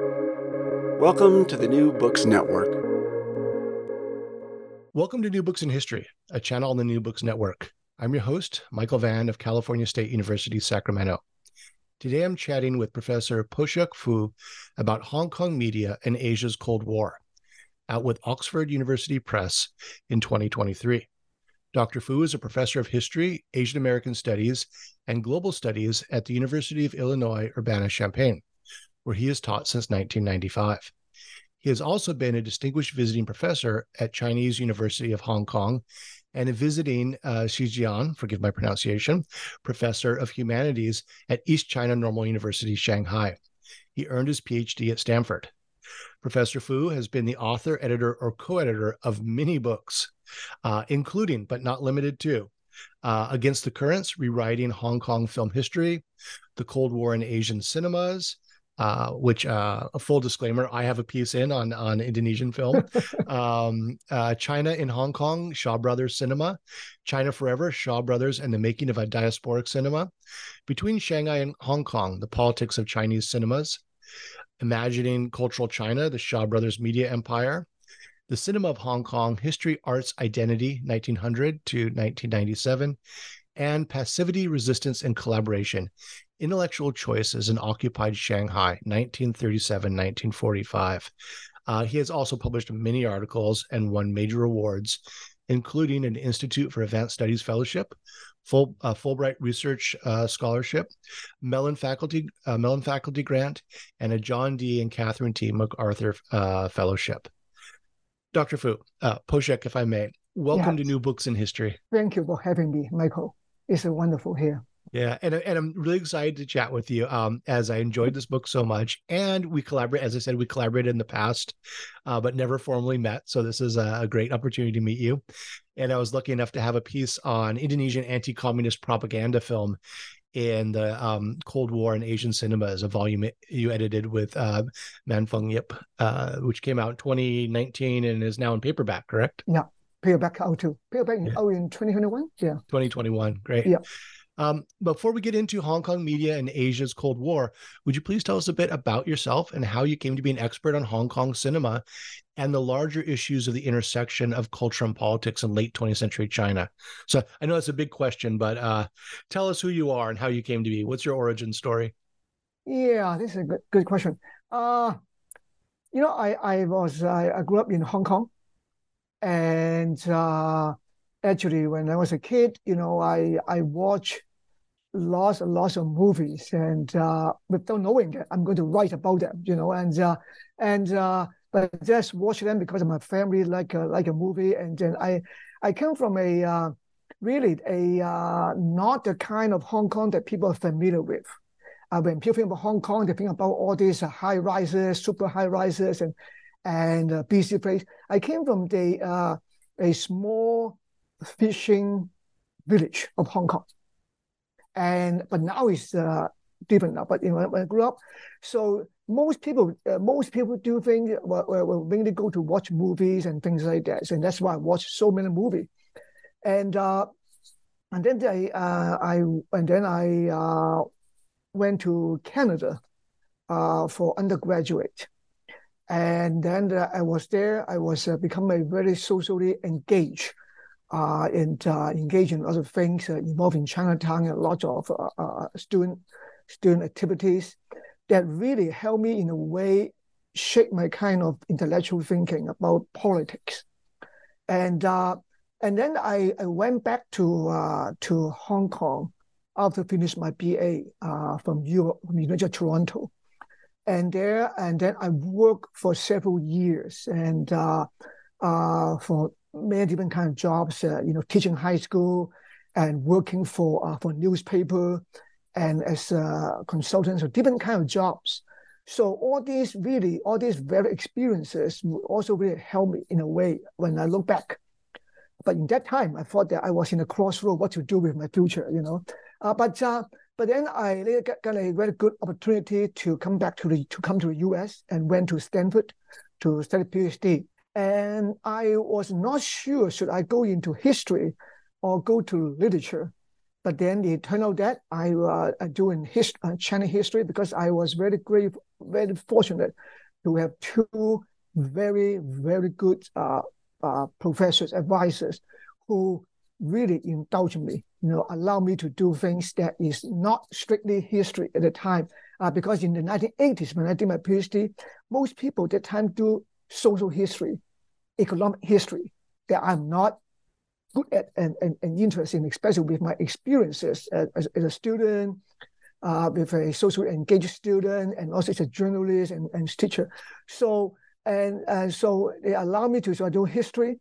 Welcome to the New Books Network. Welcome to New Books in History, a channel on the New Books Network. I'm your host, Michael Vann of California State University, Sacramento. Today I'm chatting with Professor Po-Shek Fu about Hong Kong media and Asia's Cold War, out with Oxford University Press in 2023. Dr. Fu is a professor of history, Asian American studies, and global studies at the University of Illinois Urbana Champaign, where he has taught since 1995. He has also been a distinguished visiting professor at Chinese University of Hong Kong and a visiting uh, forgive my pronunciation, professor of humanities at East China Normal University, Shanghai. He earned his PhD at Stanford. Professor Fu has been the author, editor, or co editor of many books, uh, including, but not limited to, uh, Against the Currents, Rewriting Hong Kong Film History, The Cold War in Asian Cinemas, uh, which uh, a full disclaimer, I have a piece in on on Indonesian film, um, uh, China in Hong Kong, Shaw Brothers Cinema, China Forever, Shaw Brothers and the Making of a Diasporic Cinema, Between Shanghai and Hong Kong, the Politics of Chinese Cinemas, Imagining Cultural China, the Shaw Brothers Media Empire, The Cinema of Hong Kong, History, Arts, Identity, 1900 to 1997, and Passivity, Resistance, and Collaboration, Intellectual Choices in Occupied Shanghai, 1937 1945. Uh, he has also published many articles and won major awards, including an Institute for Advanced Studies Fellowship, Full, uh, Fulbright Research uh, Scholarship, Mellon Faculty uh, Mellon Faculty Grant, and a John D. and Catherine T. MacArthur uh, Fellowship. Dr. Fu, uh, Po-Shek, if I may, welcome to New Books in History. Thank you for having me, Michael. It's wonderful here. Yeah, and and I'm really excited to chat with you. Um, as I enjoyed this book so much, and we collaborate. As I said, we collaborated in the past, uh, but never formally met. So this is a, a great opportunity to meet you. And I was lucky enough to have a piece on Indonesian anti-communist propaganda film in the um, Cold War and Asian cinemas, a volume you edited with uh, Man Fung Yip, uh, which came out in 2019 and is now in paperback, correct? Yeah, paperback out too. Paperback yeah. oh in 2021. Yeah, 2021. Great. Yeah. Um, before we get into Hong Kong media and Asia's Cold War, would you please tell us a bit about yourself and how you came to be an expert on Hong Kong cinema and the larger issues of the intersection of culture and politics in late 20th century China? So I know that's a big question, but uh, tell us who you are and how you came to be. What's your origin story? Yeah, this is a good, good question. Uh, you know, I, I was I, grew up in Hong Kong, and uh, actually when I was a kid, you know, I I watched lots and lots of movies, and uh, without knowing that I'm going to write about them, you know, and uh, and uh, but just watch them because of my family like a, like a movie, and then I I come from a uh, really a uh, not the kind of Hong Kong that people are familiar with. Uh, when people think about Hong Kong, they think about all these uh, high rises, super high rises, and and uh, busy place. I came from the uh, a small fishing village of Hong Kong. And but now it's uh, different now. But you know, when I grew up, so most people uh, most people do think well, well, mainly go to watch movies and things like that. So that's why I watch so many movies. And uh, and then I uh, I and then I uh, went to Canada uh, for undergraduate. And then uh, I was there. I was uh, become a very socially engaged uh, and uh, engage in other things uh, involving Chinatown and a lot of uh, uh, student student activities that really helped me in a way shape my kind of intellectual thinking about politics. And uh, and then I, I went back to to Hong Kong after finish my BA from Europe, from University of Toronto. And there, and then I worked for several years and for many different kind of jobs, you know, teaching high school and working for uh, for newspaper and as consultants or different kind of jobs. So all these really, all these very experiences also really help me in a way when I look back. But in that time, I thought that I was in a crossroad what to do with my future, you know. Uh, but uh, but then I later got, got a very good opportunity to come back to the to come to the U.S. and went to Stanford to study PhD. And I was not sure should I go into history or go to literature. But then it turned out that I uh, doing hist- uh, Chinese history because I was very great, very fortunate to have two very, very good uh, uh, professors, advisors who really indulge me, you know, allow me to do things that is not strictly history at the time. Uh, because in the 1980s, when I did my PhD, most people at that time do social history, economic history that I'm not good at and, and, and interested in, especially with my experiences as, as, a student, uh, with a socially engaged student, and also as a journalist and, and teacher. So and, and so they allow me to so I do history,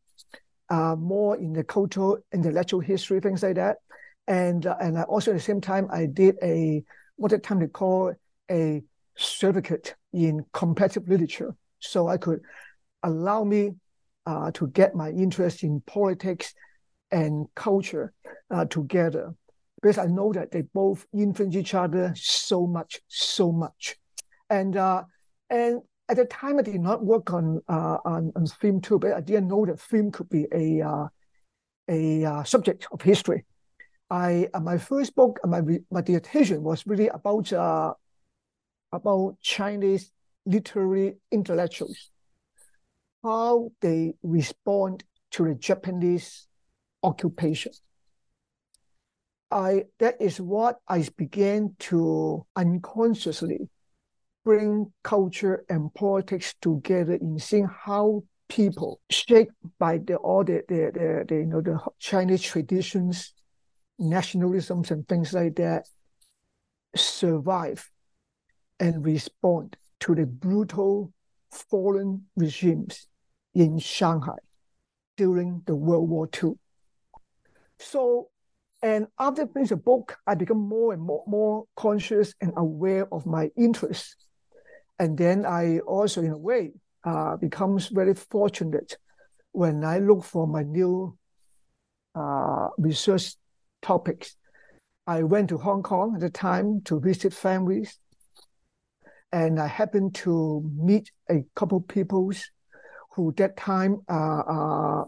uh, more in the cultural, intellectual history, things like that. And uh, and I also at the same time I did a what at the time they call a certificate in comparative literature. So I could allow me uh, to get my interest in politics and culture uh, together because I know that they both influence each other so much, so much. And uh, and at the time, I did not work on uh, on, on film too, but I didn't know that film could be a uh, a uh, subject of history. I uh, my first book, my my dissertation was really about uh, about Chinese literary intellectuals, how they respond to the Japanese occupation. I that is what I began to unconsciously bring culture and politics together in seeing how people shaped by the all the, the, the, the you know the Chinese traditions, nationalisms and things like that survive and respond to the brutal foreign regimes in Shanghai during the World War II. So, and after finishing the book, I become more and more, more conscious and aware of my interests. And then I also, in a way, uh, becomes very fortunate when I look for my new uh, research topics. I went to Hong Kong at the time to visit families, and I happened to meet a couple people who that time uh, uh,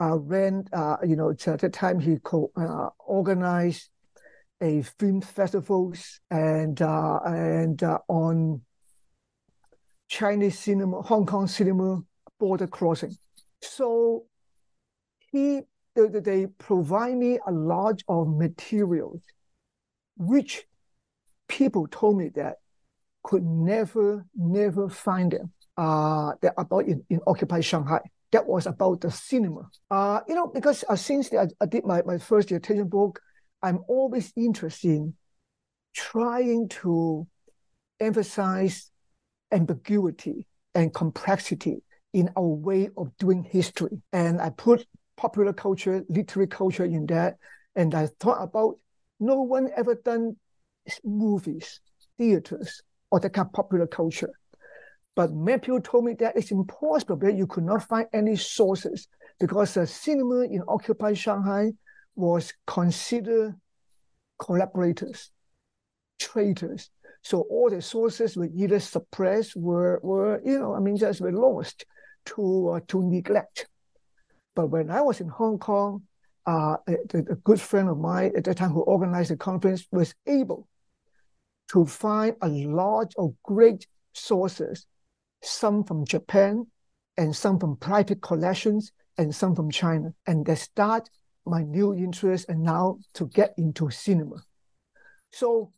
uh, ran, uh, you know, at that time he co- uh, organized a film festivals and uh, and uh, on Chinese cinema, Hong Kong cinema border crossing. So he they, they provide me a lot of materials, which people told me that could never never find them. Uh, that about in, in occupied Shanghai that was about the cinema. Uh, you know, because uh, since I, I did my, my first dissertation book, I'm always interested in trying to emphasize ambiguity and complexity in our way of doing history. And I put popular culture, literary culture in that. And I thought about no one ever done movies, theaters, or that kind of popular culture. But many people told me that it's impossible that you could not find any sources because the cinema in occupied Shanghai was considered collaborators, traitors. So all the sources were either suppressed, were, were you know, I mean, just were lost to uh, to neglect. But when I was in Hong Kong, uh, a, a good friend of mine at that time who organized the conference was able to find a lot of great sources some from Japan, and some from private collections, and some from China. And that start my new interest and now to get into cinema. So,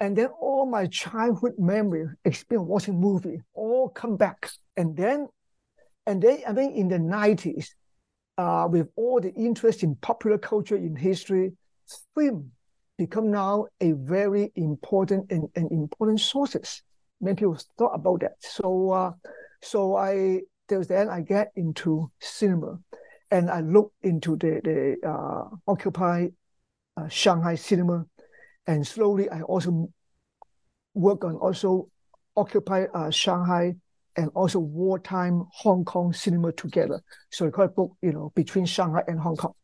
and then all my childhood memory, experience watching movie, all come back. And then, and then I think in the 90s, uh, with all the interest in popular culture, in history, film become now a very important and, and important sources many people thought about that. So uh, so I then I get into cinema, and I look into the the uh, Occupy uh, Shanghai cinema, and slowly I also work on also Occupy uh, Shanghai and also wartime Hong Kong cinema together. So I call it book, you know, between Shanghai and Hong Kong.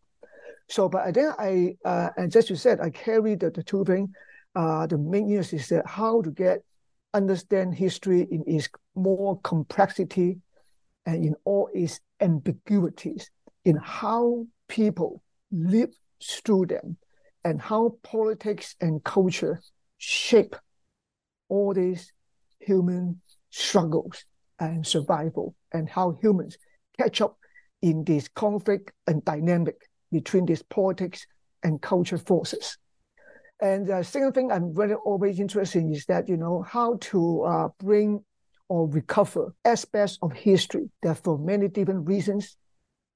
So, but then I, uh, and just you said, I carry the, the two things. Uh, the main use is that how to get understand history in its more complexity and in all its ambiguities, in how people live through them, and how politics and culture shape all these human struggles and survival, and how humans catch up in this conflict and dynamic between these politics and culture forces. And the second thing I'm very always interested in is that, you know, how to uh, bring or recover aspects of history that for many different reasons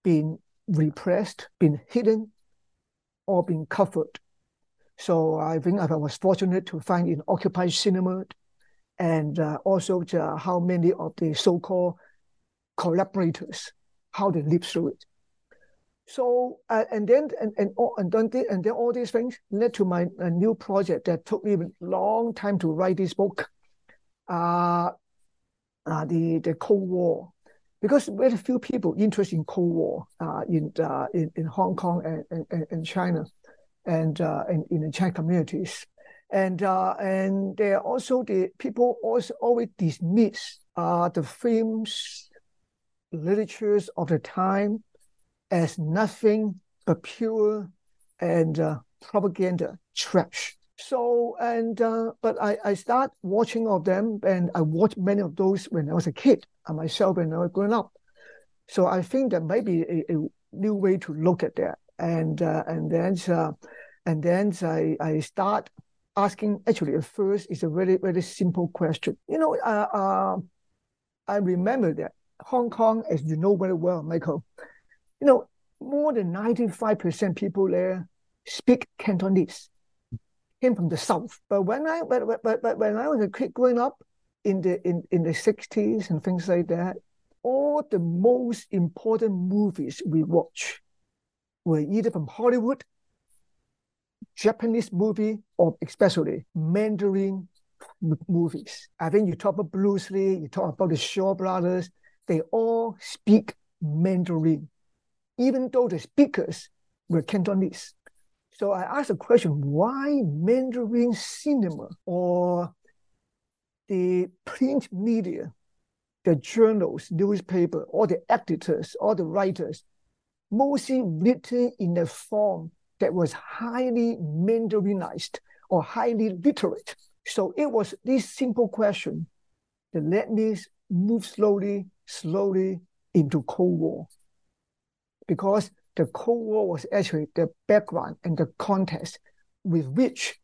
been repressed, been hidden, or been covered. So I think I was fortunate to find in occupied cinema and uh, also how many of the so-called collaborators, how they live through it. So uh, and then and and all, and then and then all these things led to my new project that took me a long time to write this book, uh, uh, the the Cold War, because very few people interested in Cold War uh, in, uh, in in Hong Kong and and, and China, and uh, in, in the Chinese communities, and and there are also the people also always dismiss the films, literatures of the time as nothing but pure and uh, propaganda trash. So and uh, but I I start watching of them and I watched many of those when I was a kid and myself when I was growing up. So I think that maybe a, a new way to look at that and uh, and then uh, and then I I start asking actually at first it's a very very simple question. You know uh, uh I remember that Hong Kong as you know very well Michael you know, more than 95% people there speak Cantonese, came from the south. But when I but, but, but when I was a kid growing up in the in, in the 60s and things like that, all the most important movies we watch were either from Hollywood, Japanese movie, or especially Mandarin movies. I think you talk about Bruce Lee, you talk about the Shaw brothers, they all speak Mandarin even though the speakers were Cantonese. So I asked the question, why Mandarin cinema or the print media, the journals, newspaper, all the editors, all the writers, mostly written in a form that was highly Mandarinized or highly literate. So it was this simple question that led me move slowly, slowly into Cold War because the Cold War was actually the background and the context with which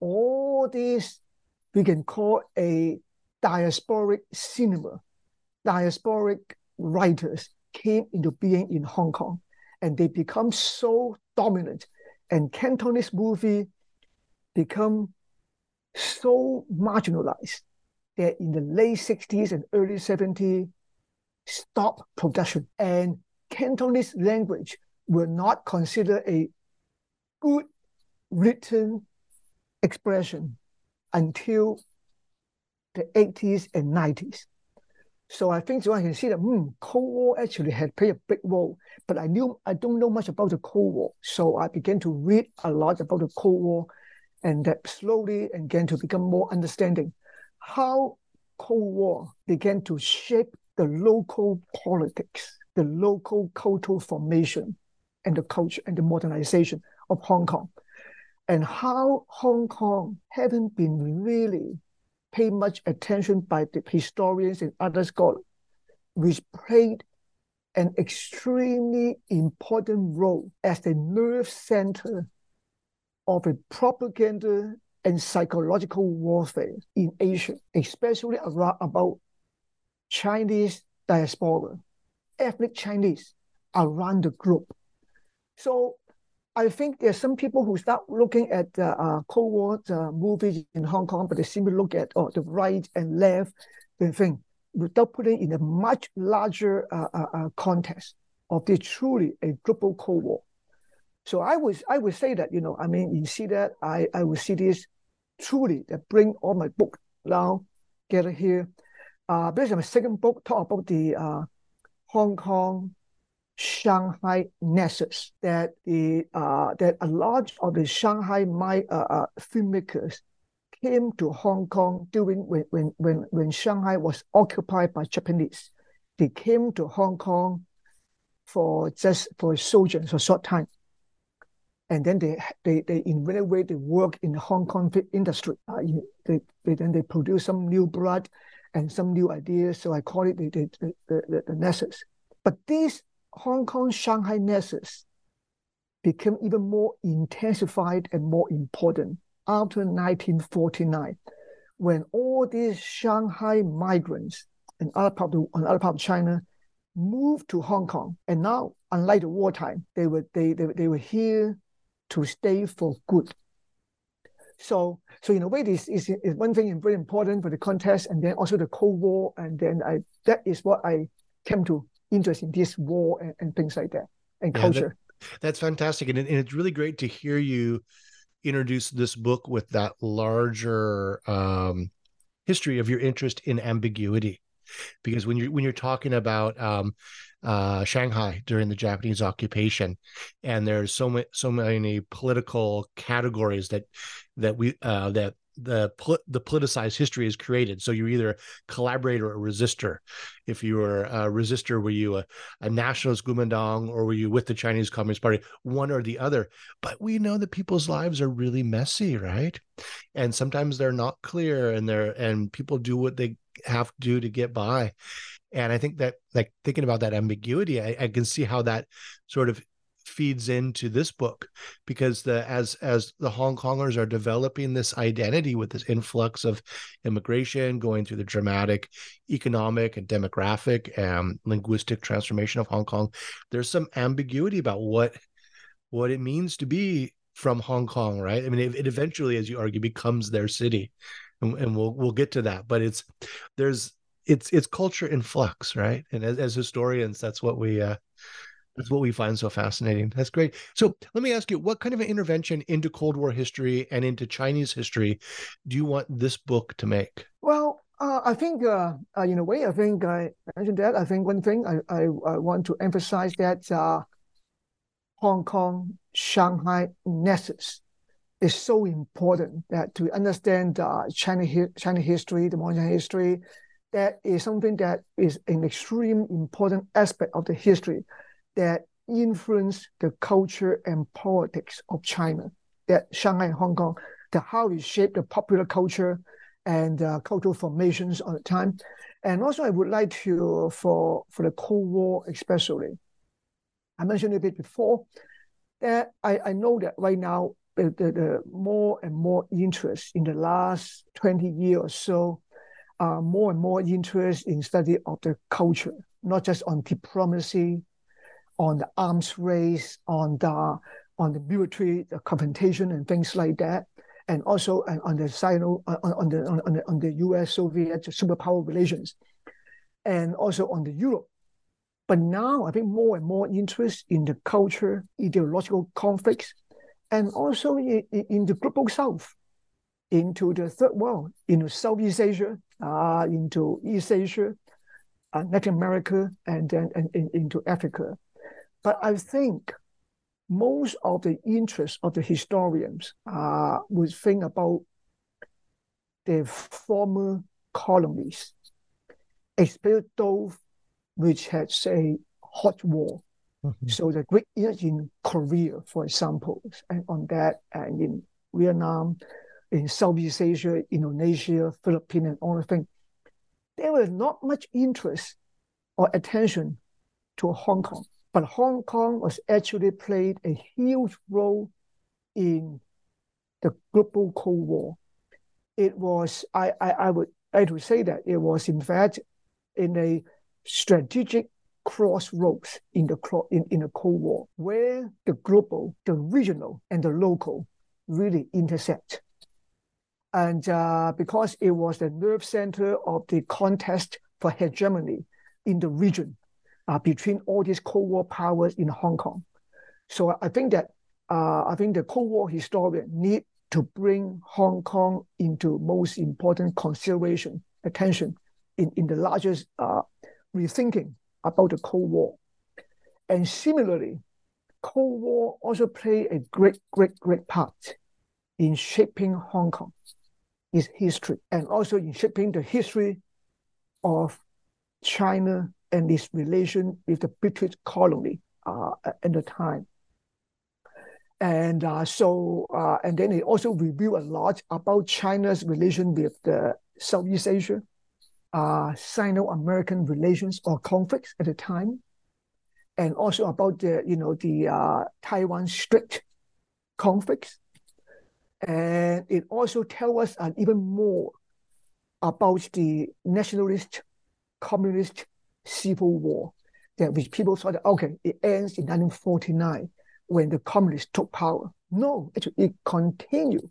all these we can call a diasporic cinema, diasporic writers came into being in Hong Kong, and they become so dominant, and Cantonese movie become so marginalized that in the late 60s and early 70s, stop production. And Cantonese language were not considered a good written expression until the 80s and 90s. So I think so I can see that hmm, Cold War actually had played a big role, but I knew I don't know much about the Cold War. So I began to read a lot about the Cold War and that slowly began to become more understanding how Cold War began to shape the local politics the local cultural formation and the culture and the modernization of Hong Kong. And how Hong Kong haven't been really paid much attention by the historians and other scholars, which played an extremely important role as the nerve center of a propaganda and psychological warfare in Asia, especially around about Chinese diaspora ethnic Chinese around the globe. So I think there's some people who start looking at the uh, Cold War uh, movies in Hong Kong, but they simply look at oh, the right and left the thing without putting in a much larger uh, uh, uh, context of this truly a global Cold War. So I would I would say that you know I mean you see that I I would see this truly that bring all my book now get here. Uh, this is my second book talk about the uh, Hong Kong, Shanghai nexus that the uh, that a lot of the Shanghai my, uh, uh, filmmakers came to Hong Kong during when, when when when Shanghai was occupied by Japanese. They came to Hong Kong for just for sojourn for short time. and then they they they in many way they work in the Hong Kong industry. Uh, they, they then they produce some new blood and some new ideas. So I call it the the the, the, the nexus. But these Hong Kong Shanghai nexus became even more intensified and more important after 1949, when all these Shanghai migrants and other part of, other part of China moved to Hong Kong. And now, unlike the wartime, they were they, they, they were here to stay for good. So, so in a way, this is, is one thing is very important for the context, and then also the Cold War, and then I that is what I came to interest in this war and, and things like that and yeah, culture. That, that's fantastic, and, and it's really great to hear you introduce this book with that larger um, history of your interest in ambiguity. Because when you're when you're talking about um, uh, Shanghai during the Japanese occupation, and there's so many so many political categories that that we uh, that the the politicized history is created. So you're either a collaborator or a resistor. If you were a resistor, were you a, a nationalist Kuomintang or were you with the Chinese Communist Party? One or the other. But we know that people's lives are really messy, right? And sometimes they're not clear, and they're and people do what they have to do to get by. And I think that, like thinking about that ambiguity, I, I can see how that sort of feeds into this book because the as as the Hong Kongers are developing this identity with this influx of immigration going through the dramatic economic and demographic and linguistic transformation of Hong Kong, there's some ambiguity about what what it means to be from Hong Kong, right? I mean, it, it eventually, as you argue, becomes their city and, and we'll we'll get to that. But it's there's it's it's culture in flux, right? And as, as historians, that's what we uh, that's what we find so fascinating. That's great. So let me ask you, what kind of an intervention into Cold War history and into Chinese history do you want this book to make? Well, uh, I think, uh, uh, in a way, I think I mentioned that. I think one thing I, I, I want to emphasize that uh, Hong Kong, Shanghai nexus is so important that to understand uh, China, China history, the modern history, that is something that is an extreme important aspect of the history that influence the culture and politics of China, that Shanghai and Hong Kong, the how it shaped the popular culture and uh, cultural formations of the time. And also I would like to, for, for the Cold War especially, I mentioned a bit before, that I, I know that right now the, the, the more and more interest in the last 20 years or so, uh, more and more interest in study of the culture, not just on diplomacy, on the arms race, on the on the military the confrontation and things like that, and also on the Sino, on, on the on the on the U.S. Soviet superpower relations, and also on the Europe. But now I think more and more interest in the culture, ideological conflicts, and also in, in the global south, into the third world, into Southeast Asia, uh, into East Asia, uh, Latin America, and then and, and into Africa. But I think most of the interest of the historians uh, would think about the former colonies, especially those which had, say, hot war Mm-hmm. So the Great years in Korea, for example, and on that, and in Vietnam, in Southeast Asia, Indonesia, Philippines, and all the things, there was not much interest or attention to Hong Kong. But Hong Kong was actually played a huge role in the global Cold War. It was, I, I, I would like to say that it was in fact in a strategic crossroads in the in, in the Cold War, where the global, the regional, and the local really intersect. And uh, because it was the nerve center of the contest for hegemony in the region uh, between all these Cold War powers in Hong Kong. So I think that uh, I think the Cold War historian need to bring Hong Kong into most important consideration, attention in, in the largest uh, rethinking about the Cold War. And similarly, Cold War also played a great, great, great part in shaping Hong Kong, its history, and also in shaping the history of China and its relation with the British colony uh, at the time. And uh, so, uh, and then it also revealed a lot about China's relation with the Southeast Asia, uh, Sino-American relations or conflicts at the time, and also about the, you know, the uh, Taiwan Strait conflicts. And it also tells us uh, even more about the nationalist, communist civil war that which people thought, okay, it ends in 1949 when the communists took power. No, it, it continued.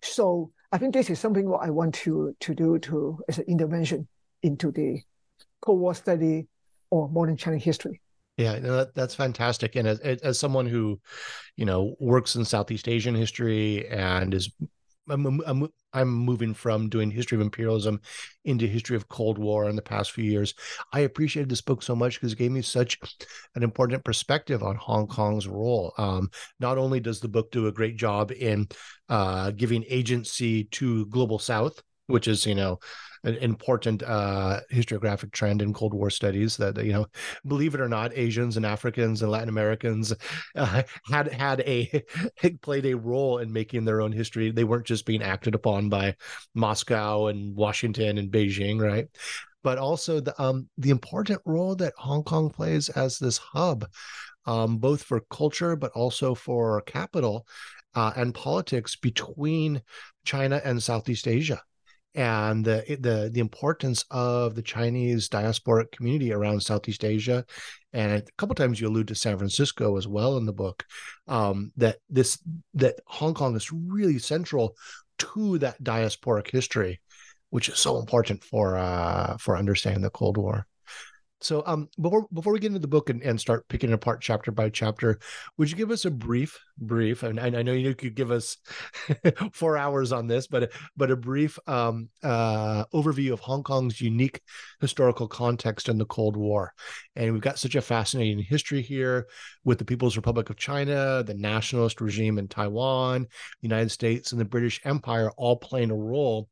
So I think this is something what I want to, to do to as an intervention into the Cold War study or modern Chinese history. Yeah, no, that, that's fantastic. And as, as someone who, you know, works in Southeast Asian history and is I'm, I'm, I'm moving from doing history of imperialism into history of Cold War in the past few years. I appreciated this book so much because it gave me such an important perspective on Hong Kong's role. Um, not only does the book do a great job in uh, giving agency to global South, which is you know an important uh, historiographic trend in Cold War studies that you know, believe it or not, Asians and Africans and Latin Americans uh, had had a played a role in making their own history. They weren't just being acted upon by Moscow and Washington and Beijing, right? But also the um, the important role that Hong Kong plays as this hub, um, both for culture but also for capital uh, and politics between China and Southeast Asia and the the the importance of the Chinese diasporic community around Southeast Asia, and a couple times you allude to San Francisco as well in the book. Um, that this that Hong Kong is really central to that diasporic history, which is so important for uh, for understanding the Cold War. So, um, before before we get into the book and, and start picking it apart chapter by chapter, would you give us a brief, brief? And I, I know you could give us four hours on this, but but a brief um, uh, overview of Hong Kong's unique historical context in the Cold War. And we've got such a fascinating history here with the People's Republic of China, the nationalist regime in Taiwan, the United States, and the British Empire all playing a role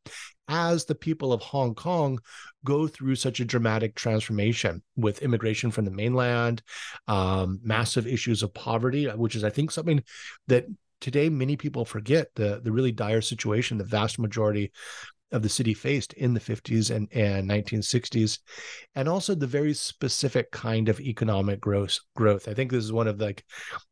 as the people of Hong Kong go through such a dramatic transformation with immigration from the mainland, um, massive issues of poverty, which is, I think, something that today many people forget the the really dire situation the vast majority of the city faced in the 50s and, and 1960s and also the very specific kind of economic growth growth. I think this is one of the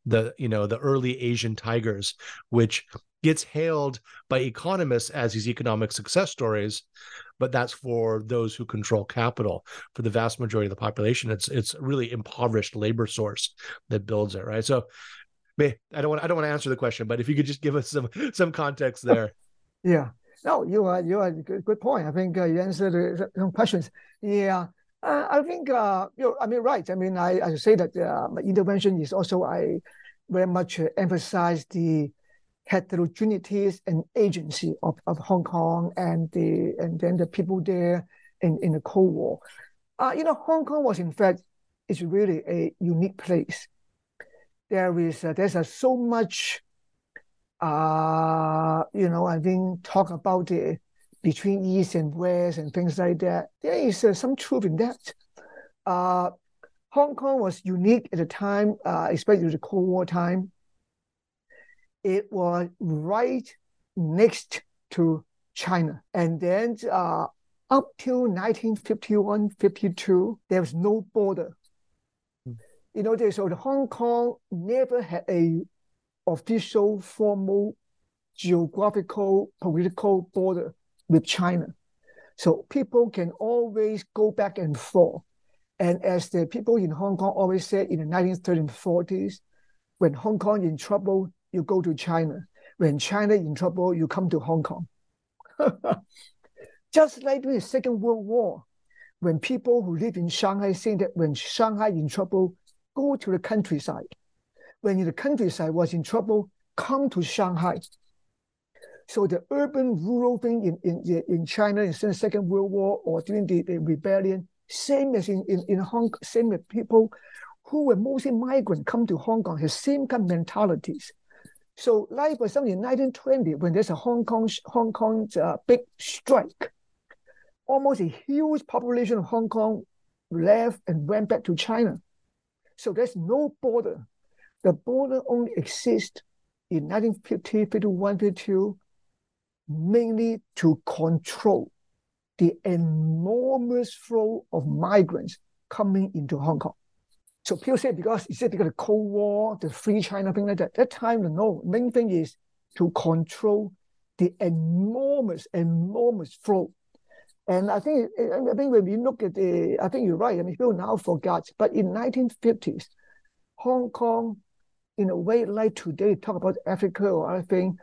the you know the early asian tigers which gets hailed by economists as these economic success stories but that's for those who control capital. For the vast majority of the population it's it's really impoverished labor source that builds it right? So i don't want i don't want to answer the question but if you could just give us some some context there. Yeah no you are you are good, good point i think uh, you answered some questions yeah uh, i think uh, you i mean right i mean i i say that uh, my intervention is also i very much emphasize the heterogeneities and agency of, of Hong Kong and the and then the people there in, in the Cold War. Uh, you know, Hong Kong was in fact is really a unique place. There is uh, there's uh, so much, uh, you know, I think talk about the between East and West and things like that. There is uh, some truth in that. Uh, Hong Kong was unique at the time, uh, especially the Cold War time it was right next to China. And then uh, up till 1951, 52, there was no border. Mm. You know, so the Hong Kong never had a official, formal, geographical, political border with China. So people can always go back and forth. And as the people in Hong Kong always said in the 1930s and 40s, when Hong Kong in trouble, you go to China. When China in trouble, you come to Hong Kong. Just like during the Second World War, when people who live in Shanghai saying that when Shanghai in trouble, go to the countryside. When the countryside was in trouble, come to Shanghai. So the urban rural thing in, in, in China in the Second World War or during the, the rebellion, same as in, in, in Hong Kong, same with people who were mostly migrant come to Hong Kong, have same kind of mentalities. So, like for example, in 1920, when there's a Hong Kong Hong Kong's uh, big strike, almost a huge population of Hong Kong left and went back to China. So there's no border. The border only exists in 1950, 51, 52, mainly to control the enormous flow of migrants coming into Hong Kong. So people say because is it because the Cold War, the Free China thing like that? That time, the no. Main thing is to control the enormous, enormous flow. And I think I think when we look at the, I think you're right. I mean, people now forgot, but in 1950s, Hong Kong, in a way like today, talk about Africa or other thing,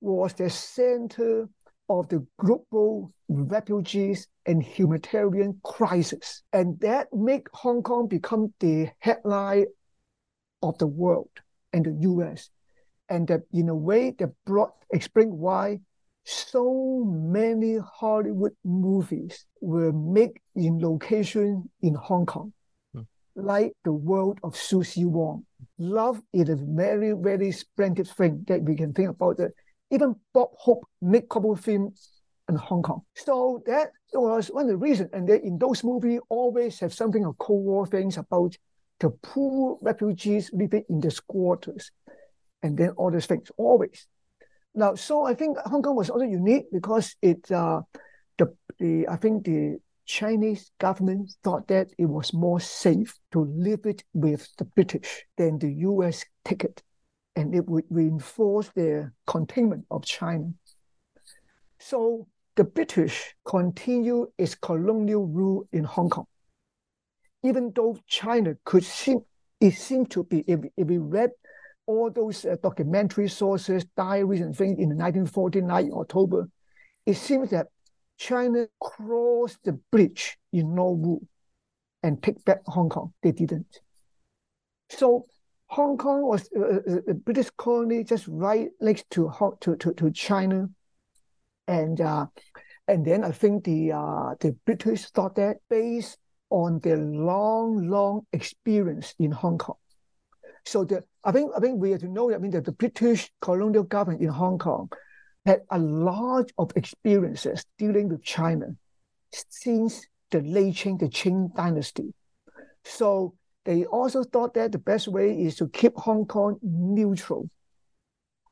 was the center of the global refugees and humanitarian crisis. And that make Hong Kong become the headline of the world and the US. And that in a way that brought explain why so many Hollywood movies were made in location in Hong Kong. Like the world of Suzie Wong. Love is a very, very splendid thing that we can think about. That even Bob Hope made couple films in Hong Kong. So that was one of the reasons. And they, in those movies, always have something of Cold War things about the poor refugees living in the squatters, and then all these things always. Now, so I think Hong Kong was also unique because it uh, the the I think the Chinese government thought that it was more safe to leave it with the British than the U.S. take it, and it would reinforce their containment of China. So the British continue its colonial rule in Hong Kong, even though China could seem it seemed to be if, if we read all those uh, documentary sources, diaries, and things in 1949 October, it seems that China crossed the bridge in Lo Wu and take back Hong Kong. They didn't. So Hong Kong was a, uh, uh, a British colony just right next to to to, to China, and uh, and then I think the uh, the British thought that based on their long long experience in Hong Kong, so the I think I think we have to know. I mean, that the British colonial government in Hong Kong had a lot of experiences dealing with China since the late Qing, the Qing dynasty. So they also thought that the best way is to keep Hong Kong neutral,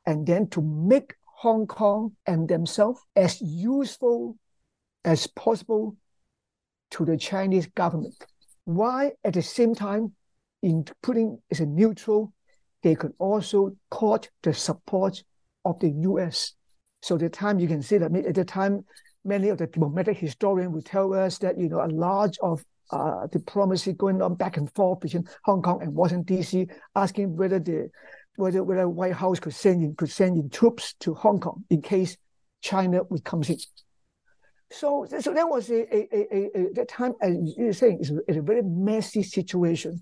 and then to make Hong Kong and themselves as useful as possible to the Chinese government. Why at the same time in putting as a neutral, they could also court the support of the U.S. So the time you can see that at the time, many of the diplomatic historians would tell us that you know a large of uh, diplomacy going on back and forth between Hong Kong and Washington D.C., asking whether the whether whether White House could send in could send in troops to Hong Kong in case China would come in. So, so that was a, a, a, a, that time, as you're saying, it's a, it's a very messy situation.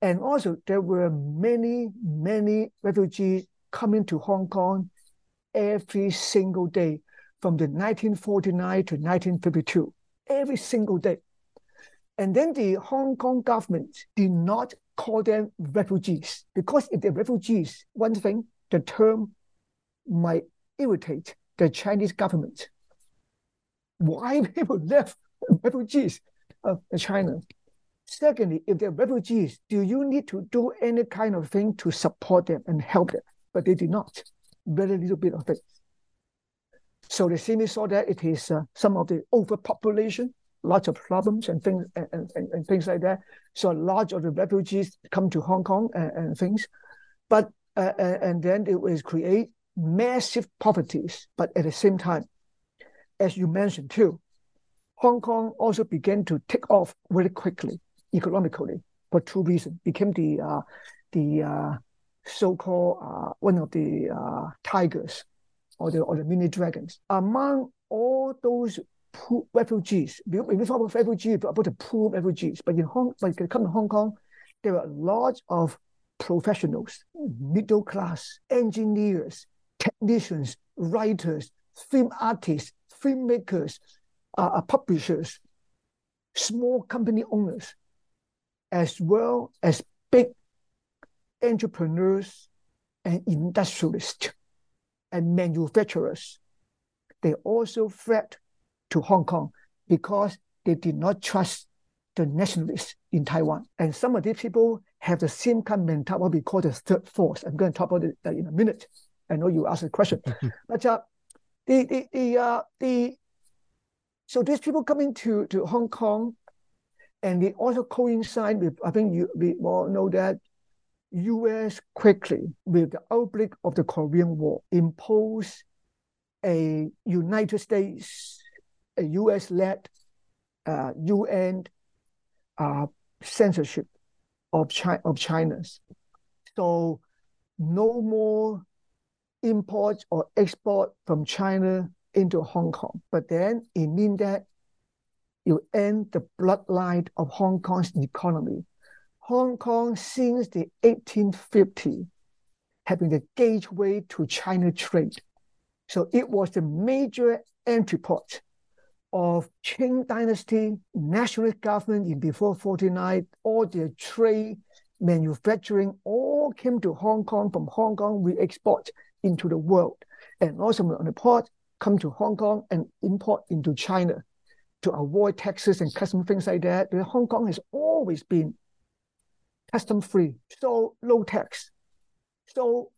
And also, there were many, many refugees coming to Hong Kong every single day from the 1949 to 1952, every single day. And then the Hong Kong government did not call them refugees because if they're refugees, one thing, the term might irritate the Chinese government. Why people left refugees of China? Secondly, if they're refugees, do you need to do any kind of thing to support them and help them? But they did not. Very little bit of it. So they simply saw that it is uh, some of the overpopulation, lots of problems and things and, and, and, things like that. So a lot of the refugees come to Hong Kong and, and things, but uh, and then it will create massive poverties. But at the same time, as you mentioned too, Hong Kong also began to take off very quickly economically for two reasons. Became the uh, the uh, so-called uh, one of the uh, tigers or the or the mini dragons among all those poor refugees. When we talk about refugees, about the poor refugees, but in Hong, but come to Hong Kong, there are a lot of professionals, middle class, engineers, technicians, writers, film artists, filmmakers, uh, publishers, small company owners as well as big entrepreneurs and industrialists and manufacturers. They also fled to Hong Kong because they did not trust the nationalists in Taiwan. And some of these people have the same kind of mentality, what we call the third force. I'm going to talk about it in a minute. I know you asked a question, but uh, the the the uh, the so these people coming to to Hong Kong, and they also coincide with I think you we all know that U.S. quickly with the outbreak of the Korean War imposed a United States, a U.S.-led uh, UN uh, censorship of China of China's. So no more import or export from China into Hong Kong. But then it means that you end the bloodline of Hong Kong's economy. Hong Kong since the 1850 having the gateway to China trade. So it was the major entry port of Qing dynasty, national government in before 49, all their trade, manufacturing, all came to Hong Kong. From Hong Kong, we export into the world. And also on the port, come to Hong Kong and import into China to avoid taxes and custom things like that. Hong Kong has always been custom free, so low tax. So,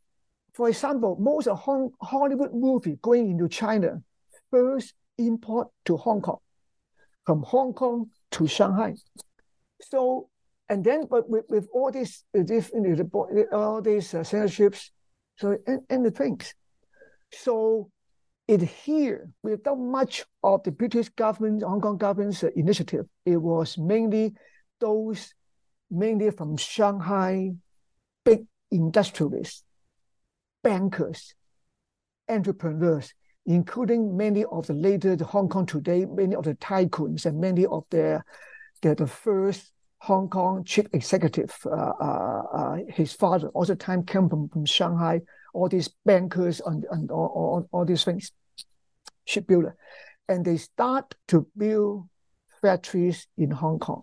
for example, most of Hong, Hollywood movie going into China first import to Hong Kong, from Hong Kong to Shanghai. So, and then, but with, with all these, this, you know, all these uh, censorships, so and, and the things, so it here without much of the British government, Hong Kong government's initiative. It was mainly those, mainly from Shanghai, big industrialists, bankers, entrepreneurs, including many of the later the Hong Kong today, many of the tycoons and many of the the, the first Hong Kong chief executive, uh, uh, uh, his father also time came from, from Shanghai, all these bankers and, and all, all, all these things, shipbuilder. And they start to build factories in Hong Kong.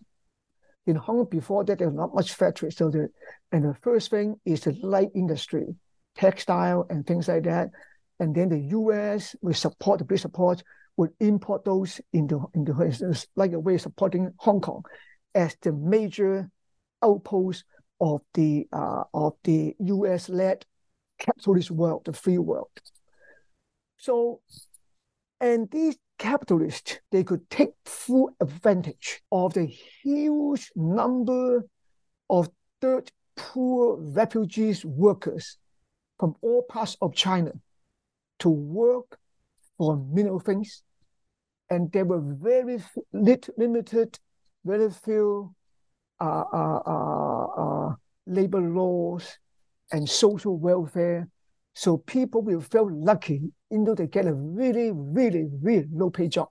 In Hong Kong before that, there was not much factories. So the, and the first thing is the light industry, textile and things like that and then the U.S. will support the British support would import those into into like a way supporting Hong Kong as the major outpost of the uh, of the U.S. led capitalist world, the free world. So, and these capitalists they could take full advantage of the huge number of third poor refugees workers from all parts of China to work for menial things, and there were very lit, limited, very few uh, uh, uh, uh, labor laws and social welfare. So people will feel lucky, though they get a really, really, really low pay job.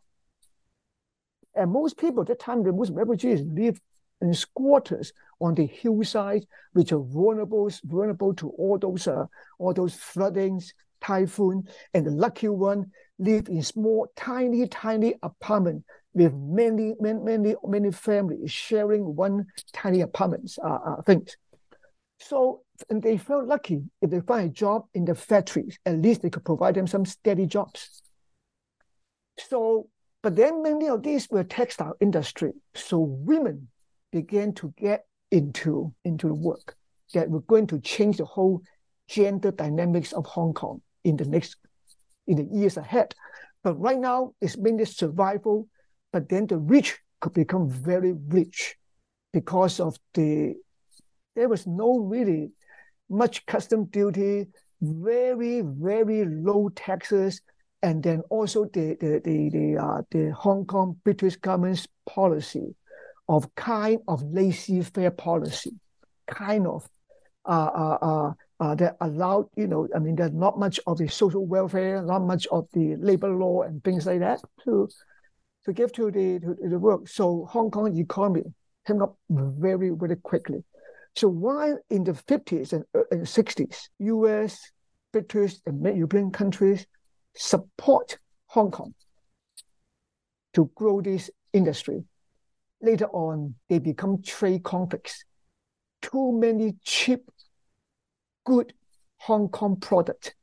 And most people at that time, the most refugees live in squatters on the hillside, which are vulnerable, vulnerable to all those, uh, all those floodings, typhoon, and the lucky one live in small, tiny, tiny apartment with many, many, many, many families sharing one tiny apartment uh, uh, things. So and they felt lucky if they find a job in the factories, at least they could provide them some steady jobs. So, but then many of these were textile industry. So women began to get into, into the work that were going to change the whole gender dynamics of Hong Kong in the next in the years ahead. But right now it's mainly survival, but then the rich could become very rich because of the there was no really much custom duty, very, very low taxes, and then also the the the the, uh, the Hong Kong British government's policy of kind of laissez-faire policy, kind of uh, uh, uh, uh, that allowed, you know, I mean, there's not much of the social welfare, not much of the labor law and things like that to to give to the to, the work. So Hong Kong economy came up very very quickly. So while in the 50s and, uh, and 60s, U.S., British, and European countries support Hong Kong to grow this industry, later on they become trade conflicts. Too many cheap good Hong Kong product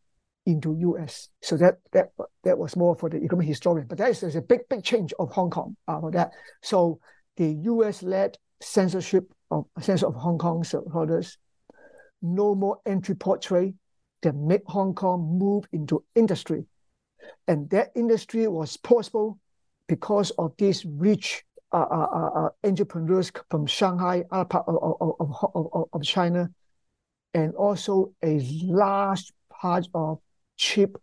into US. So that that that was more for the economic historian. But that is, a big, big change of Hong Kong uh, for that. So the US-led censorship of censor of Hong Kong's holders, no more entry port trade, that made Hong Kong move into industry. And that industry was possible because of these rich uh, uh, uh, uh entrepreneurs from Shanghai, other part of, of, of, of, China, and also a large part of cheap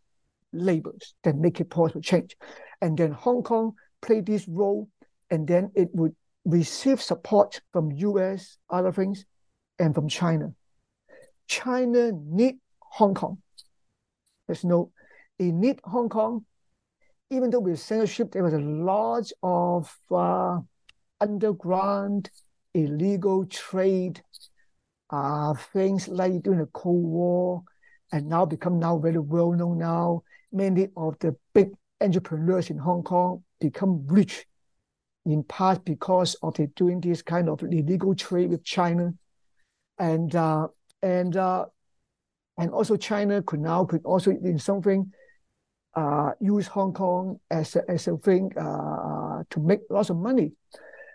labors that make it possible change. And then Hong Kong played this role, and then it would receive support from US, other things, and from China. China need Hong Kong. There's no, they need Hong Kong. Even though with censorship, there was a lot of uh, underground illegal trade, uh, things like during the Cold War, and now become now very well known now. Many of the big entrepreneurs in Hong Kong become rich in part because of they doing this kind of illegal trade with China, and uh, and uh, and also China could now could also in something uh, use Hong Kong as a, as a thing uh, to make lots of money.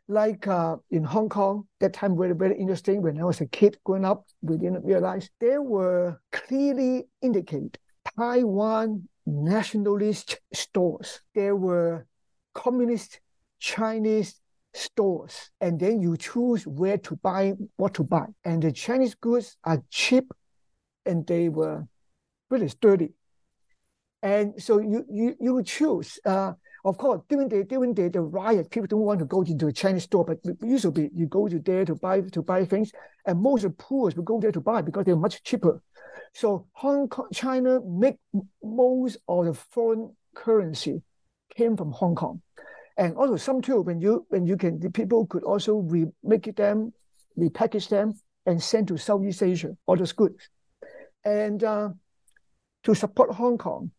Like uh, in Hong Kong, that time very very interesting. When I was a kid growing up, we didn't realize there were clearly indicate Taiwan nationalist stores. There were communist Chinese stores, and then you choose where to buy, what to buy. And the Chinese goods are cheap, and they were really sturdy. And so you you you choose. Uh, of course, during the during the, the riot, people don't want to go into a Chinese store, but usually you go to there to buy to buy things, and most of the poor will go there to buy because they're much cheaper. So Hong Kong, China make most of the foreign currency came from Hong Kong and also some too when you when you can the people could also remake them repackage them and send to southeast asia all those goods. And uh, to support hong kong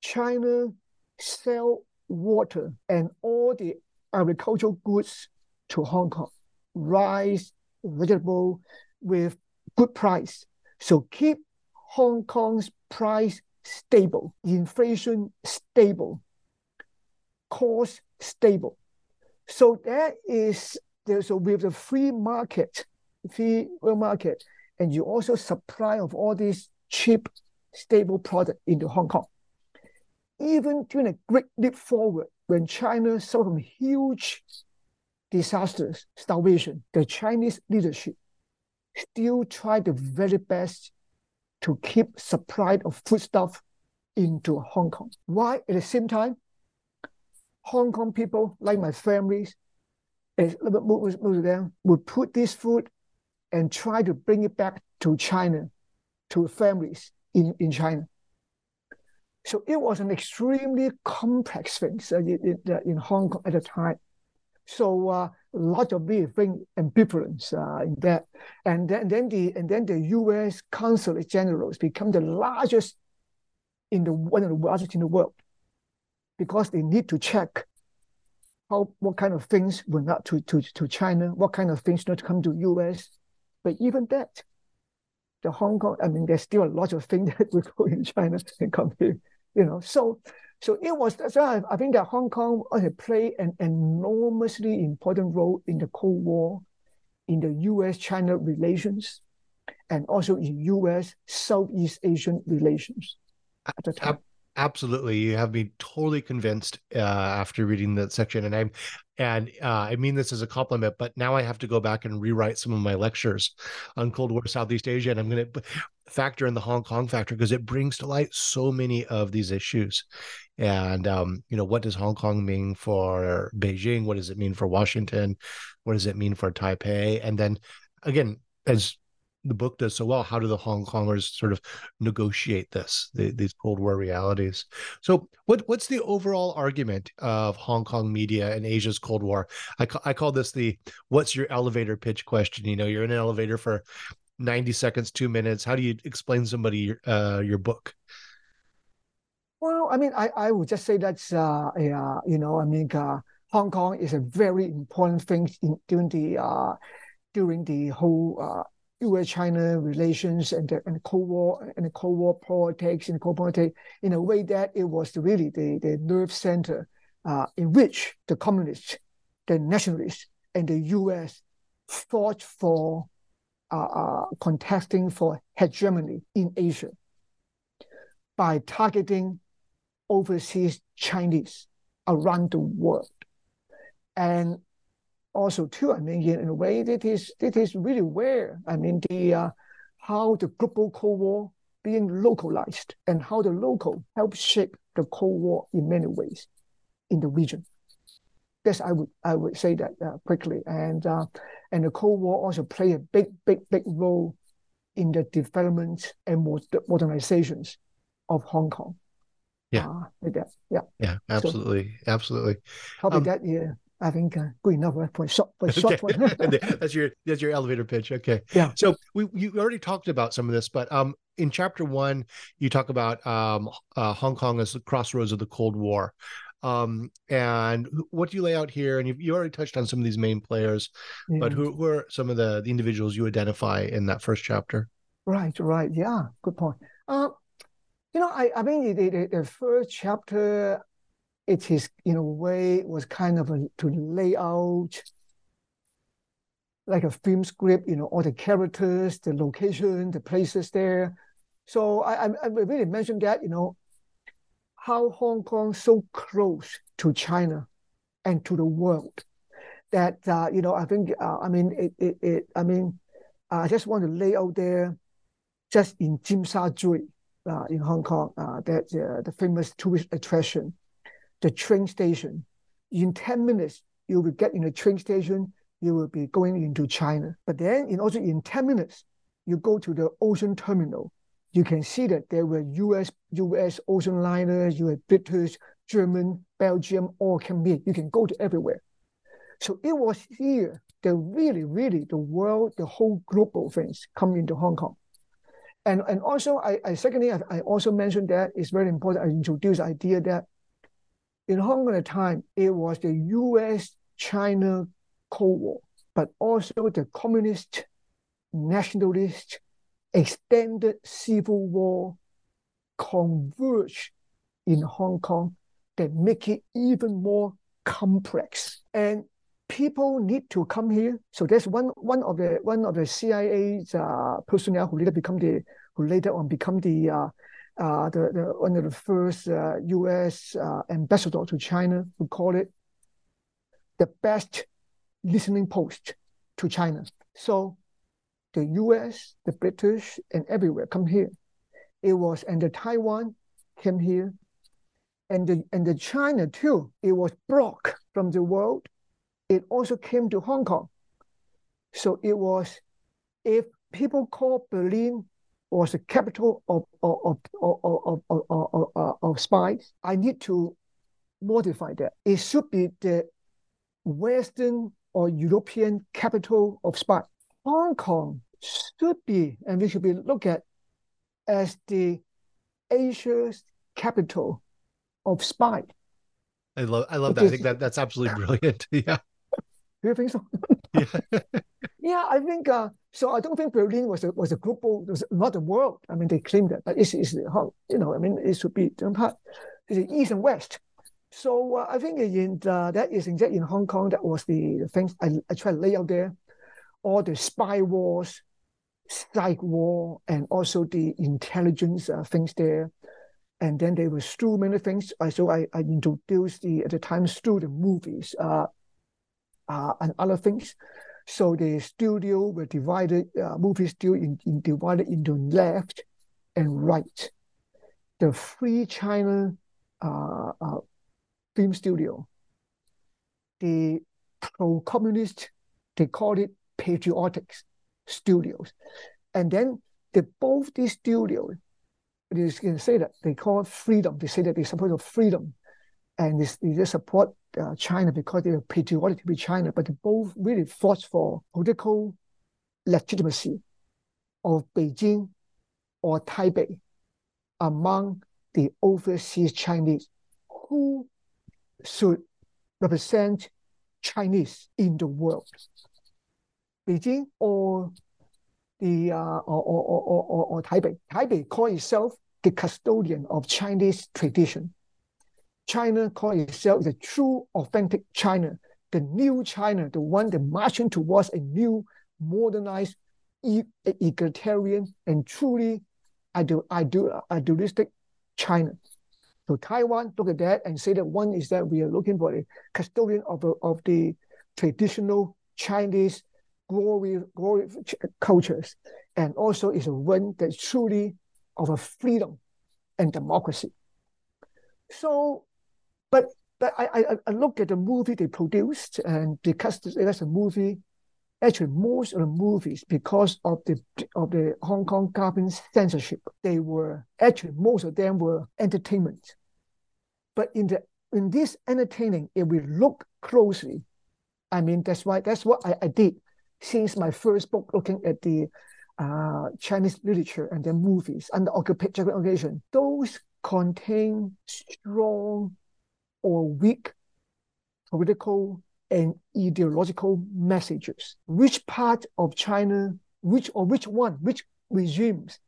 china sell water and all the agricultural goods to hong kong. Rice vegetable with good price. So keep hong kong's price stable inflation stable. Cost stable. So that is there's a with the free market, free market, and you also supply of all these cheap, stable product into Hong Kong. Even during a great leap forward, when China suffered from huge disasters, starvation, the Chinese leadership still tried the very best to keep supply of foodstuff into Hong Kong. Why at the same time Hong Kong people, like my families, a little bit most most of them would put this food and try to bring it back to China, to families in, in China. So it was an extremely complex thing in, in Hong Kong at the time. So uh, a lot of thing ambivalence uh, in that, and then, then the and then the U.S. consulate generals become the largest in the one of the largest in the world because they need to check how what kind of things will not to, to, to China, what kind of things not to come to US. But even that, the Hong Kong, I mean, there's still a lot of things that will go in China and come here, you know. So so it was so I, I think that Hong Kong played an enormously important role in the Cold War, in the US-China relations, and also in US Southeast Asian relations at the time absolutely you have me totally convinced uh, after reading that section and i'm and uh, i mean this as a compliment but now i have to go back and rewrite some of my lectures on cold war southeast asia and i'm going to factor in the hong kong factor because it brings to light so many of these issues. And um, you know what does hong kong mean for beijing? What does it mean for washington? What does it mean for taipei? And then again as the book does so well. How do the Hong Kongers sort of negotiate this, the, these Cold War realities? So, what what's the overall argument of Hong Kong media and Asia's Cold War? I, ca- I call this the "What's your elevator pitch?" question. You know, you're in an elevator for ninety seconds, two minutes. How do you explain somebody uh, your book? Well, I mean, I, I would just say that's uh, uh you know, I mean, uh, Hong Kong is a very important thing in, during the uh, during the whole uh, U.S.-China relations and the, and the Cold War and the Cold War politics and the Cold politics in a way that it was really the, the nerve center uh, in which the communists, the nationalists, and the U.S. fought for uh, uh, contesting for hegemony in Asia. by targeting overseas Chinese around the world. And also too, I mean, in a way, it is it is really where I mean the uh, how the global Cold War being localized and how the local helps shape the Cold War in many ways in the region. Yes, I would I would say that uh, quickly, and uh, and the Cold War also play a big big big role in the development and modernizations of Hong Kong. Yeah, uh, like that. Yeah, yeah, absolutely, so, absolutely. Probably um, that yeah. I think uh, good for a short, for a okay. one. that's your that's your elevator pitch. Okay. Yeah. So we you already talked about some of this, but um, in chapter one, you talk about um, uh, Hong Kong as the crossroads of the Cold War. Um, and what do you lay out here? And you you already touched on some of these main players, yeah. but who, who are some of the, the individuals you identify in that first chapter? Right, right. Yeah, good point. Uh, you know, I, I mean, the, the, the first chapter, it is, in a way, was kind of a, to lay out like a film script, you know, all the characters, the location, the places there. So I, I, really mentioned that, you know, how Hong Kong so close to China and to the world that uh, you know I think uh, I mean it, it, it I mean I just want to lay out there just in Tsim Sha Tsui uh, in Hong Kong uh, that uh, the famous tourist attraction the train station in 10 minutes you will get in the train station you will be going into China but then in also in 10 minutes you go to the ocean terminal you can see that there were US, US ocean liners, you had British, German, Belgium, all can here. You can go to everywhere. So it was here that really, really the world, the whole global things come into Hong Kong. And, and also, I, I secondly, I, I also mentioned that it's very important. I introduced the idea that in Hong Kong at the time, it was the US China Cold War, but also the communist, nationalist, extended civil war converge in Hong Kong that make it even more complex. And people need to come here. So that's one one of the one of the CIA's uh, personnel who later become the who later on become the uh, uh, the, the one of the first uh, U.S. Uh, ambassador to China who called it the best listening post to China. So the US, the British, and everywhere come here. It was, and the Taiwan came here. And the, and the China too, it was blocked from the world. It also came to Hong Kong. So it was, if people call Berlin was the capital of, of, of, of, of, of, of, of spies, I need to modify that. It should be the Western or European capital of spies. Hong Kong should be, and we should be looked at as the Asia's capital of spy. I love I love that. I think that that's absolutely brilliant. yeah. Do you think so? yeah. yeah, I think uh, so. I don't think Berlin was a was a global, was not the world. I mean, they claim that, but it's, it's how you know. I mean, it should be part. It's east and west. So uh, I think in uh, that is in in Hong Kong. That was the, the things I, I try to lay out there all the spy wars, psych war, and also the intelligence uh, things there. And then there were through many things. Uh, so I, I introduced the at the time through the movies uh, uh, and other things. So the studio were divided, uh, movie studio in, in divided into left and right. The Free China uh, uh, film studio, the pro-communist, they called it patriotic studios. And then the, both these studios, they can say that they call freedom. They say that they support freedom, and they, they support uh, China because they are patriotic be China. But they both really fought for political legitimacy of Beijing or Taipei among the overseas Chinese who should represent Chinese in the world. Beijing or the uh, or, or, or, or, or Taipei. Taipei call itself the custodian of Chinese tradition. China call itself the true authentic China, the new China, the one that marching towards a new modernized, egalitarian, and truly idealistic China. So Taiwan look at that and say that one is that we are looking for a custodian of, the, of the traditional Chinese glory, glory cultures, and also is one that's truly of a freedom and democracy. So, but but I, I, I look at the movie they produced, and because that's a movie, actually most of the movies, because of the of the Hong Kong government censorship, they were actually most of them were entertainment. But in the in this entertaining, if we look closely, I mean that's why that's what I, I did since my first book looking at the uh, Chinese literature and then movies under occupation. Those contain strong or weak political and ideological messages. Which part of China, which or which one, which regimes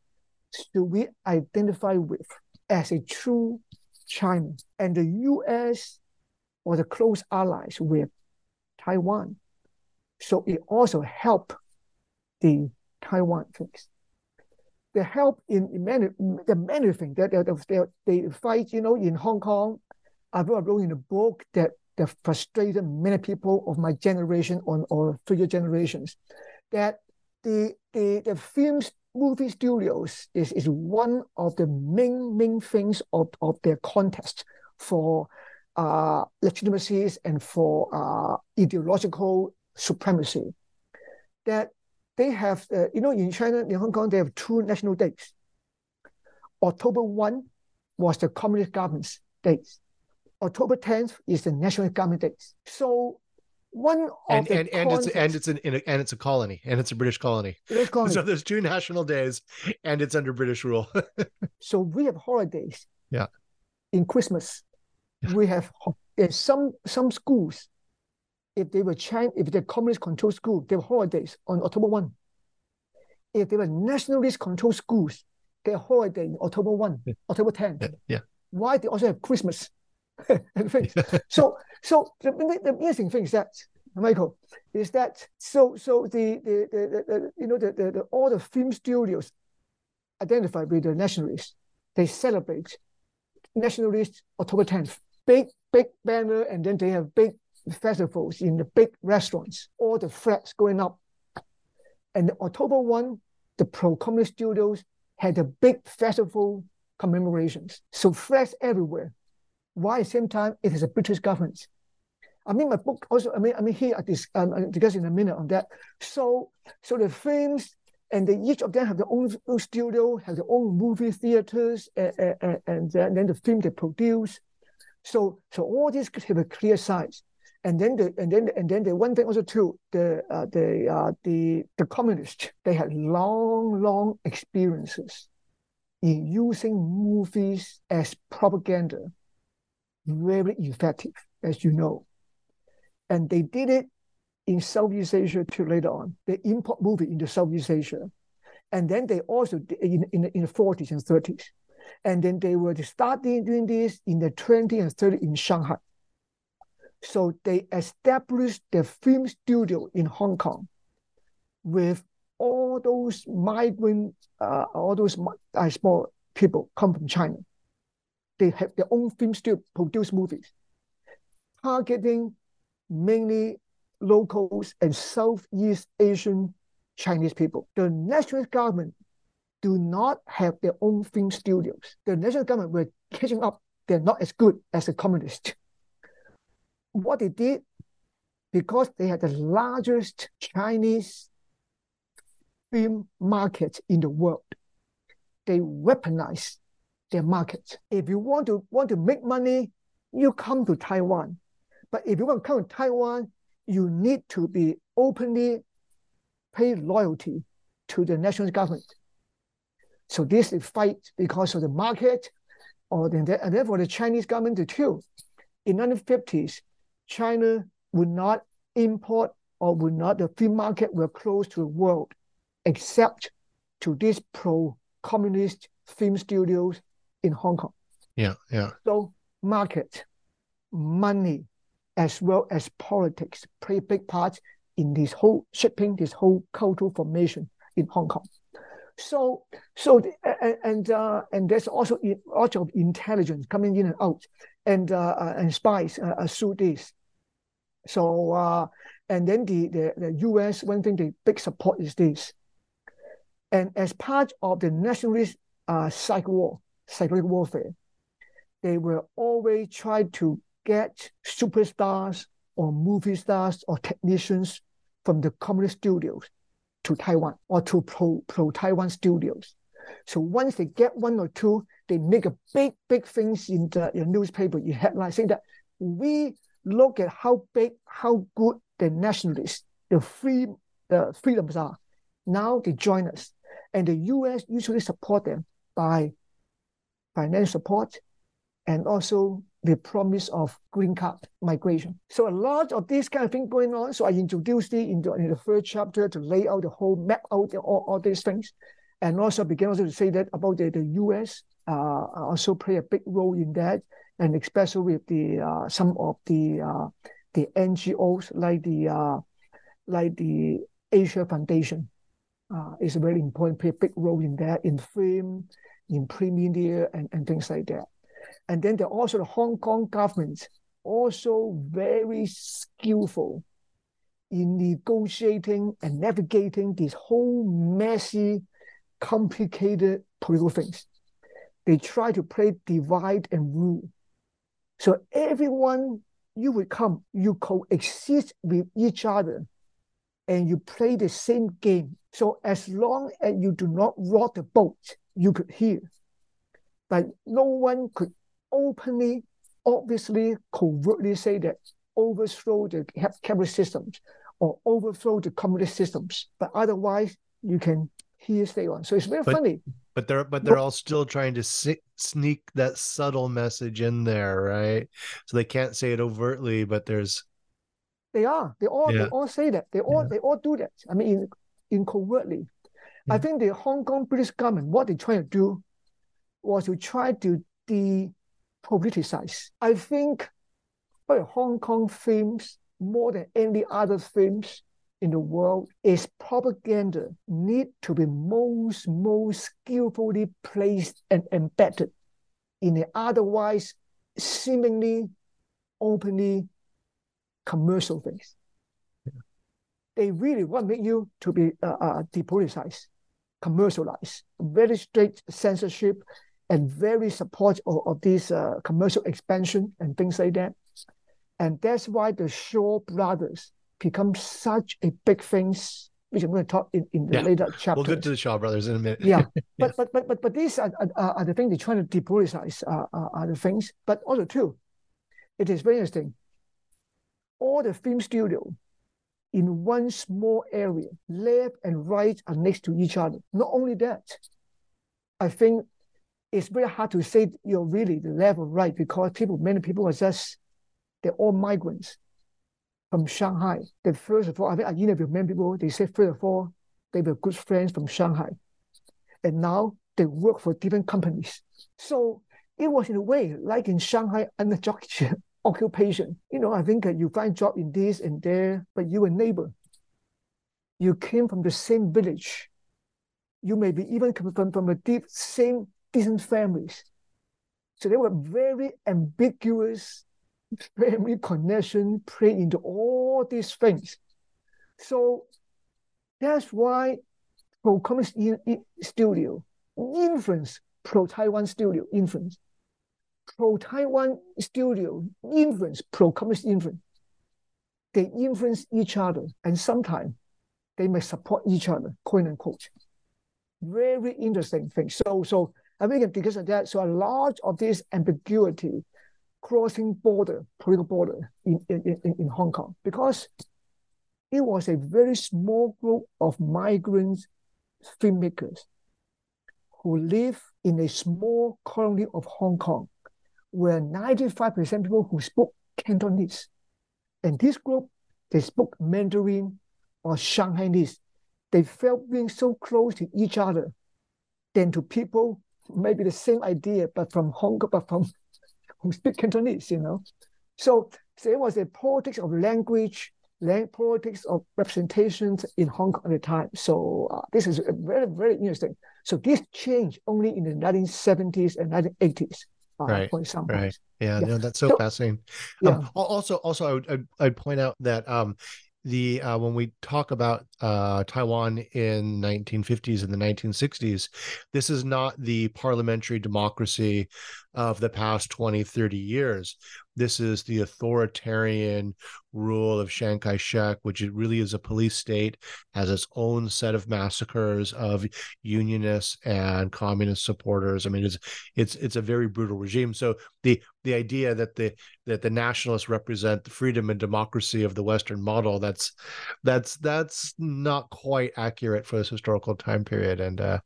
should we identify with as a true China? And the US was a close allies with Taiwan. So it also helped the Taiwan things. They help in many the many things that they, they, they fight, you know, in Hong Kong. I wrote in a book that that frustrated many people of my generation or, or future generations. That the the the films movie studios is, is one of the main main things of, of their contest for uh, legitimacies and for uh, ideological supremacy. That they have, uh, you know, in China, in Hong Kong, they have two national days. October 1 was the Communist government's days. October 10th is the national government Day. So one of and the and, and it's and it's an and it's a colony and it's a British colony. British colony. So there's two national days, and it's under British rule. so we have holidays. Yeah. In Christmas, we have in some some schools if they were China, if they're communist controlled school, they have holidays on October 1. If they were nationalist controlled schools, they have holiday in October 1, yeah. October 10. Yeah. yeah. Why they also have Christmas and things. so so the, the interesting thing is that Michael, is that so so the the, the, the you know the, the, all the film studios identified with the nationalists, they celebrate nationalist October 10th. Big, big banner, and then they have big festivals in the big restaurants, all the flags going up. And October 1, the pro-communist studios had a big festival commemorations. So flags everywhere. Why at the same time it is a British government? I mean, my book also. I mean, I mean here at this um, discuss in a minute on that. So, so the films and they, each of them have their own, studio, have their own movie theaters, and, and, and then the film they produce. So, so all these have a clear size and then the and then and then the one thing also too the uh, the uh, the the communists they had long long experiences in using movies as propaganda very effective as you know. And they did it in Southeast Asia too later on. They import movie into Southeast Asia and then they also in in, in the 40s and 30s and then they were starting doing this in the 20s and 30s in Shanghai. So they established the film studio in Hong Kong with all those migrant, uh, all those small people come from China. They have their own film studio, produce movies, targeting mainly locals and Southeast Asian Chinese people. The national government do not have their own film studios. The national government were catching up. They're not as good as the communists what they did, because they had the largest Chinese film market in the world, they weaponized their market. If you want to want to make money, you come to Taiwan. But if you want to come to Taiwan, you need to be openly pay loyalty to the national government. So this is fight because of the market, or then and therefore the Chinese government too. In 1950s, China would not import or would not, the free market will close to the world except to these pro-communist film studios in Hong Kong. Yeah, yeah. So market, money, as well as politics play a big part in this whole shaping this whole cultural formation in Hong Kong. So, so and and, uh, and there's also a lot of intelligence coming in and out, and uh, uh and spies uh, through this. So, uh, and then the, the the U.S. one thing the big support is this, and as part of the nationalist uh, psych war, psychological warfare, they will always try to get superstars or movie stars or technicians from the communist studios to Taiwan or to pro, pro Taiwan studios. So once they get one or two, they make a big, big things in the, in the newspaper, in headlines saying that we look at how big, how good the nationalists, the free the freedoms are. Now they join us. And the US usually support them by financial support and also the promise of green card migration. So a lot of this kind of thing going on. So I introduced it in the, in the first chapter to lay out the whole map out all, all these things. And also began also to say that about the, the US uh, also play a big role in that, and especially with the uh, some of the uh, the NGOs like the uh, like the Asia Foundation uh, is a very important, play a big role in that in film, in print media, and, and things like that. And then there are also the Hong Kong government, also very skillful in negotiating and navigating this whole messy, complicated political things. They try to play divide and rule. So everyone you will come, you coexist with each other and you play the same game. So as long as you do not rock the boat, you could hear. But no one could openly, obviously, covertly say that overthrow the capitalist systems or overthrow the communist systems. But otherwise, you can hear stay on. So it's very but, funny. But they're but they're all still trying to sneak that subtle message in there, right? So they can't say it overtly, but there's they are. They all yeah. they all say that. They all yeah. they all do that. I mean, in, in covertly. I think the Hong Kong British government, what they trying to do was to try to de politicized. I think for Hong Kong films, more than any other films in the world, is propaganda need to be most, most skillfully placed and embedded in an otherwise seemingly openly commercial things. They really want make you to be uh, uh, depoliticized, commercialized, very strict censorship, and very support of, of this uh, commercial expansion and things like that. And that's why the Shaw brothers become such a big thing, which I'm going to talk in, in the yeah. later chapter. We'll get to the Shaw brothers in a minute. yeah, but, but but but but these are, are, are the things they're trying to depoliticize uh, are, are the things. But also too, it is very interesting. All the film studio in one small area, left and right are next to each other. Not only that, I think it's very hard to say you're really the level right because people, many people are just, they're all migrants from Shanghai. The first of all, I think I interviewed many people, they say first of all, they were good friends from Shanghai. And now they work for different companies. So it was in a way like in Shanghai under occupation. You know, I think uh, you find job in this and there, but you a neighbor. You came from the same village. You may be even come from, from a deep same decent families. So there were very ambiguous family connection play into all these things. So that's why pro-communist studio influence pro-Taiwan studio influence. Pro-Taiwan studio influence pro-communist influence. They influence each other and sometimes they may support each other, quote unquote. Very interesting thing. So so I think because of that, so a lot of this ambiguity crossing border, political border in, in, in, in Hong Kong, because it was a very small group of migrant filmmakers who live in a small colony of Hong Kong, where 95% people who spoke Cantonese. And this group, they spoke Mandarin or Shanghainese. They felt being so close to each other than to people maybe the same idea, but from Hong Kong, but from who speak Cantonese, you know. So there was a politics of language land politics of representations in Hong Kong at the time. So uh, this is very, very interesting. So this changed only in the 1970s and 1980s. Uh, right. For example. Right. Yeah, Yeah. No, that's so, So- fascinating. Yeah. Um, also, also, I would I'd, I'd point out that um, the uh, when we talk about uh, Taiwan in 1950s and the 1960s, this is not the parliamentary democracy of the past 20, 30 years. This is the authoritarian rule of Chiang Kai-shek, which it really is a police state, has its own set of massacres of unionists and communist supporters. I mean, it's it's it's a very brutal regime. So the the idea that the that the nationalists represent the freedom and democracy of the Western model that's that's that's not quite accurate for this historical time period. And uh,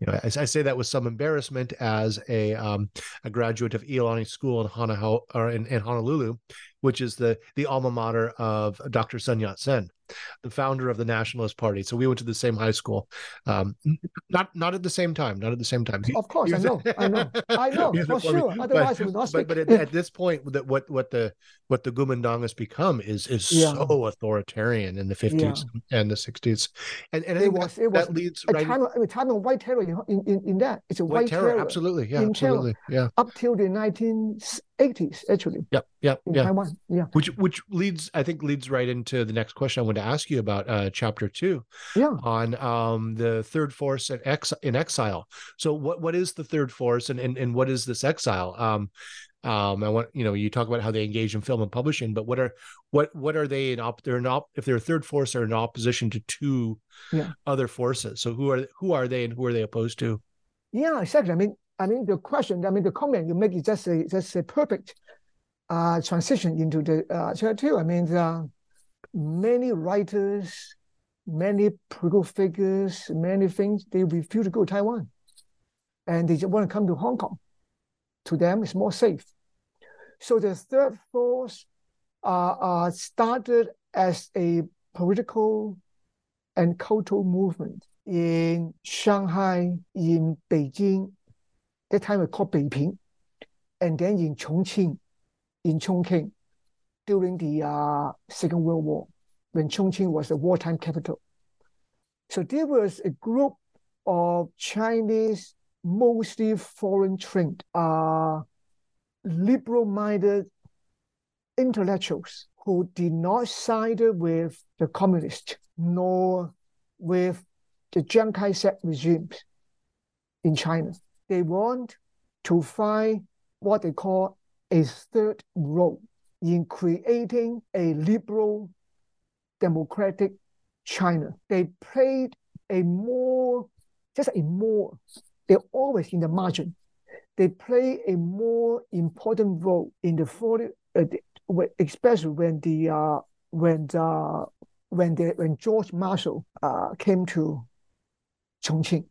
you know, I, I say that with some embarrassment as a um, a graduate of Iolani School in or in, in Honolulu, which is the the alma mater of Dr. Sun Yat Sen, the founder of the Nationalist Party. So we went to the same high school, um, not not at the same time, not at the same time. Of course, I know, I know, I know, for sure. but- Otherwise, we would not but, speak. but at, at this point that what what the what the Guomindang has become is is Yeah. so authoritarian in the 50s and the 60s and and it was, it was that leads a right time, of, a time of white terror in, in, in, in that. It's a white white, terror, absolutely yeah in terror. absolutely yeah up till the 1980s, actually, yep yep in yeah Taiwan. Yeah, which which leads i think leads right into the next question i want to ask you about uh chapter two yeah. on um the third force in ex in exile so what what is the third force and and, and what is this exile um um i want you know you talk about how they engage in film and publishing but what are what what are they in op they're in op if they're a third force they're in opposition to two Yeah. other forces so who are who are they and who are they opposed to Yeah, exactly. I mean, I mean the question, I mean the comment you make is just a just a perfect uh, transition into the uh, chapter two. I mean, many writers, many political figures, many things they refuse to go to Taiwan, and they just want to come to Hong Kong. To them, it's more safe. So the third force uh, uh, started as a political and cultural movement in Shanghai, in Beijing, that time we called Beiping, and then in Chongqing, in Chongqing, during the uh, Second World War, when Chongqing was the wartime capital. So there was a group of Chinese, mostly foreign trained, uh, liberal-minded intellectuals who did not side with the communists nor with the Chiang Kai-shek regime in China. They want to find what they call a third role in creating a liberal, democratic China. They played a more, just a more, they're always in the margin. They play a more important role in the 40, uh, especially when the uh, when the when the when George Marshall uh, came to Chongqing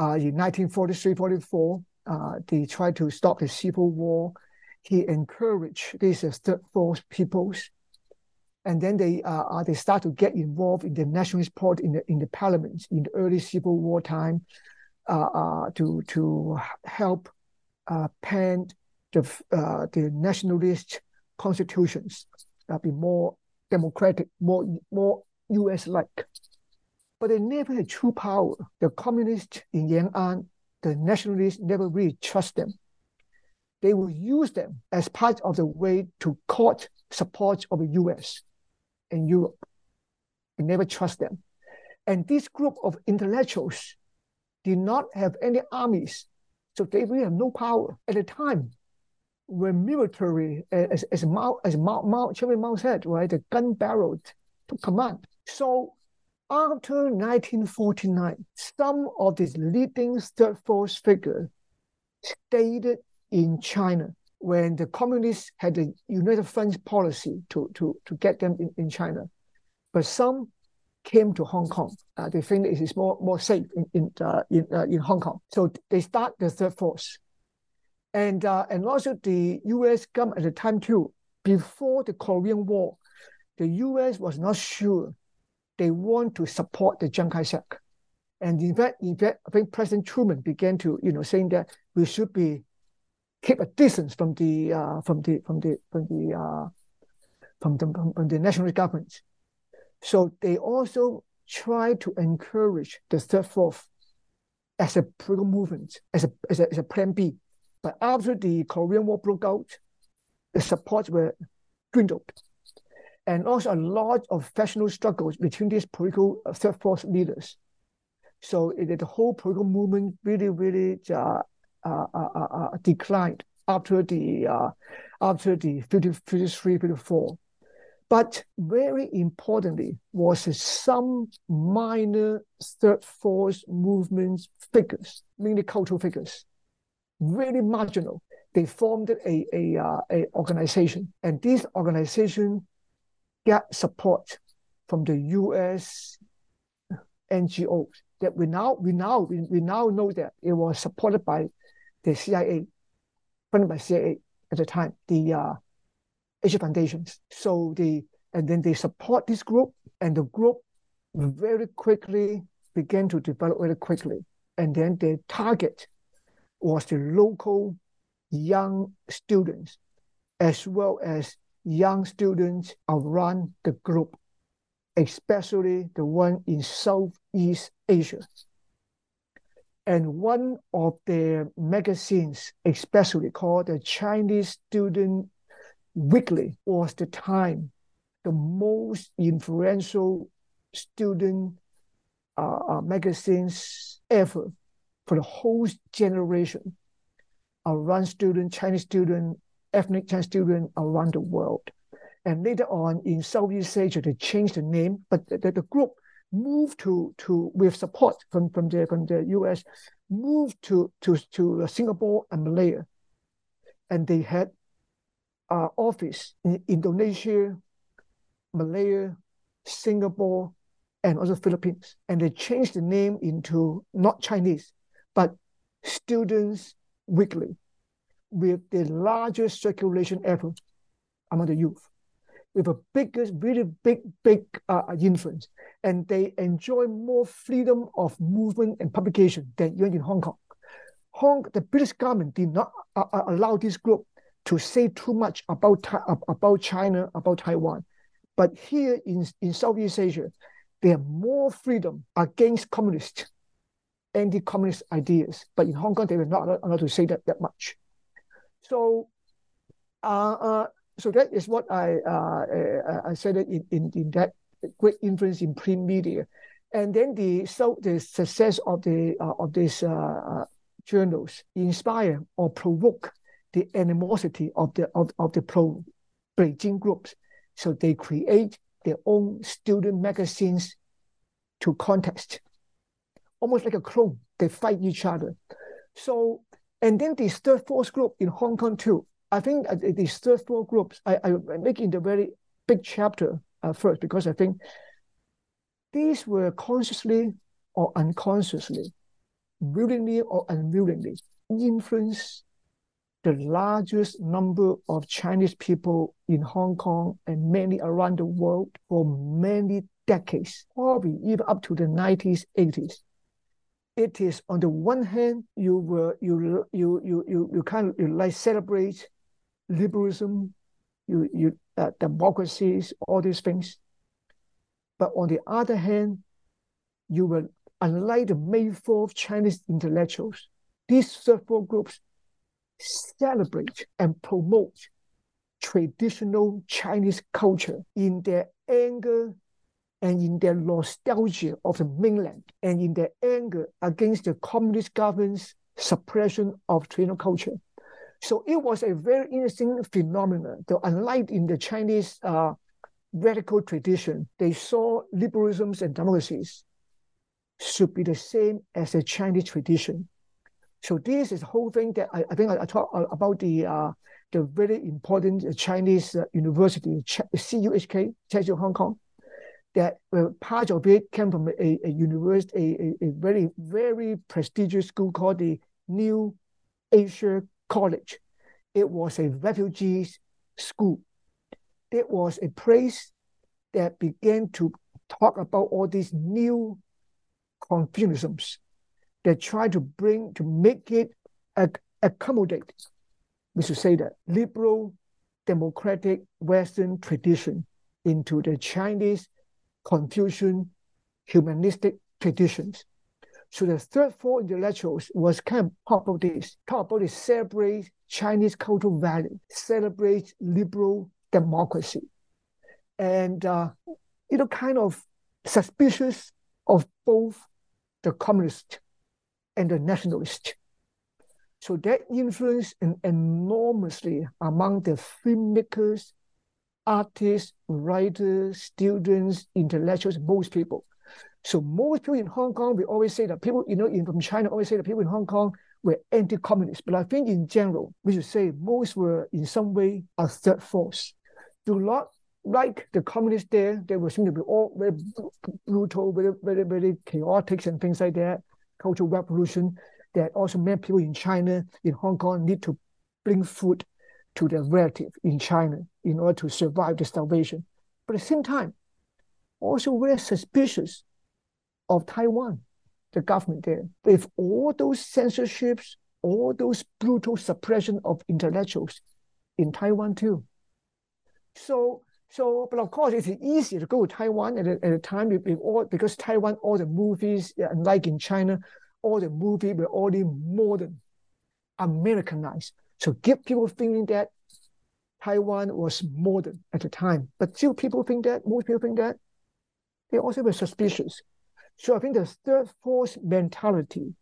uh, in 1943-44, uh, they tried to stop the civil war. He encouraged these uh, third force peoples, and then they uh, uh, they start to get involved in the nationalist part in the in the parliament in the early civil war time, uh, to to help pen the the nationalist constitutions, uh, be more democratic, more more U.S. like. But they never had true power. The communists in Yan'an, the nationalists never really trust them. They will use them as part of the way to court support of the U.S. and Europe. They never trust them. And this group of intellectuals did not have any armies, so they really have no power at the time when military, as, as Mao, as Mao, Mao, Chairman Mao said, right, the gun barrel took command. So after 1949, some of these leading third force figures stayed in China when the communists had the United Front policy to, to, to get them in, in China. But some came to Hong Kong. Uh, they think it is more, more safe in, in, uh, in, uh, in Hong Kong. So they start the third force. And, uh, and also the US government at the time too, before the Korean War, the US was not sure they want to support the Chiang Kai-shek. And in fact, in fact, I think President Truman began to, you know, saying that we should be keep a distance from the uh, from the from the from the uh, from the from, the national government. So they also try to encourage the third force as a political movement, as a, as a, as a plan B. But after the Korean War broke out, the support were dwindled. And also a lot of factional struggles between these political uh, third force leaders. So it, the whole political movement really, really uh, uh, uh, uh, uh declined after the after the 50, 53, 54. But very importantly was some minor third force movement figures, mainly cultural figures, really marginal. They formed a, a, a organization, and this organization got support from the U.S. NGOs. That we now we now we, we now know that it was supported by the CIA, funded by CIA at the time. The uh, Asia Foundations. So they and then they support this group, and the group very quickly began to develop very quickly. And then their target was the local young students, as well as young students around the group, especially the one in Southeast Asia. And one of their magazines, especially called the Chinese Student Weekly, was the time the most influential student uh, uh, magazines ever for the whole generation around student, Chinese student, ethnic Chinese students around the world. And later on in Southeast Asia, they changed the name, but the, the group moved to to with support from from the from the US, moved to to to Singapore and Malaya, and they had uh, office in Indonesia, Malaya, Singapore, and also Philippines. And they changed the name into not Chinese, but Students Weekly, with the largest circulation ever among the youth with a biggest, really big, big uh, influence. And they enjoy more freedom of movement and publication than even in Hong Kong. Hong, the British government did not uh, uh allow this group to say too much about, about China, about Taiwan. But here in, in Southeast Asia, they have more freedom against communist, anti-communist ideas. But in Hong Kong, they were not allowed to say that, that much. So uh, uh, so that is what I uh, uh, I said in, in, in that great influence in print media, and then the so the success of the of these journals inspire or provoke the animosity of the of, of the pro Beijing groups, so they create their own student magazines to contest, almost like a clone. They fight each other. So and then the third force group in Hong Kong too. I think uh, these third force groups, I, I make in the very big chapter uh, first because I think these were consciously or unconsciously, willingly or unwillingly, influence the largest number of Chinese people in Hong Kong and many around the world for many decades, probably even up to the 90s, 80s it is on the one hand you were you you you you you kind of you like celebrate liberalism, you, you uh, democracies, all these things. But on the other hand, you will, unlike the May 4th Chinese intellectuals, these several groups celebrate and promote traditional Chinese culture in their anger and in their nostalgia of the mainland and in their anger against the communist government's suppression of traditional culture. So it was a very interesting phenomenon. Though unlike in the Chinese uh, radical tradition, they saw liberalisms and democracies should be the same as the Chinese tradition. So this is the whole thing that I, I think I, I talk about the uh, the very important Chinese uh, university, CUHK, China Hong Kong. That uh, part of it came from a, a university, a, a, a very very prestigious school called the New Asia college. It was a refugee school. It was a place that began to talk about all these new Confucianisms that try to bring, to make it accommodate, we should say that, liberal, democratic Western tradition into the Chinese Confucian humanistic traditions. So the third force intellectuals was kind of talk about this, talk about this, celebrate Chinese cultural value, celebrate liberal democracy, and uh, you know, kind of suspicious of both the communist and the nationalist. So that influenced enormously among the filmmakers, artists, writers, students, intellectuals, most people. So most people in Hong Kong, we always say that people, you know, in, from China always say that people in Hong Kong were anti-communist. But I think in general, we should say most were in some way a third force. Do not like the communists there, they were seem to be all very brutal, very, very, very chaotic and things like that. Cultural revolution that also many people in China, in Hong Kong, need to bring food to their relative in China in order to survive the starvation. But at the same time, also very suspicious of Taiwan, the government there. With all those censorships, all those brutal suppression of intellectuals in Taiwan too. So, so, but of course, it's easier to go to Taiwan at a, at a time all, because Taiwan, all the movies, unlike in China, all the movies were already modern, Americanized. So give people feeling that Taiwan was modern at the time. But still people think that, most people think that. They also were suspicious. So I think the third force mentality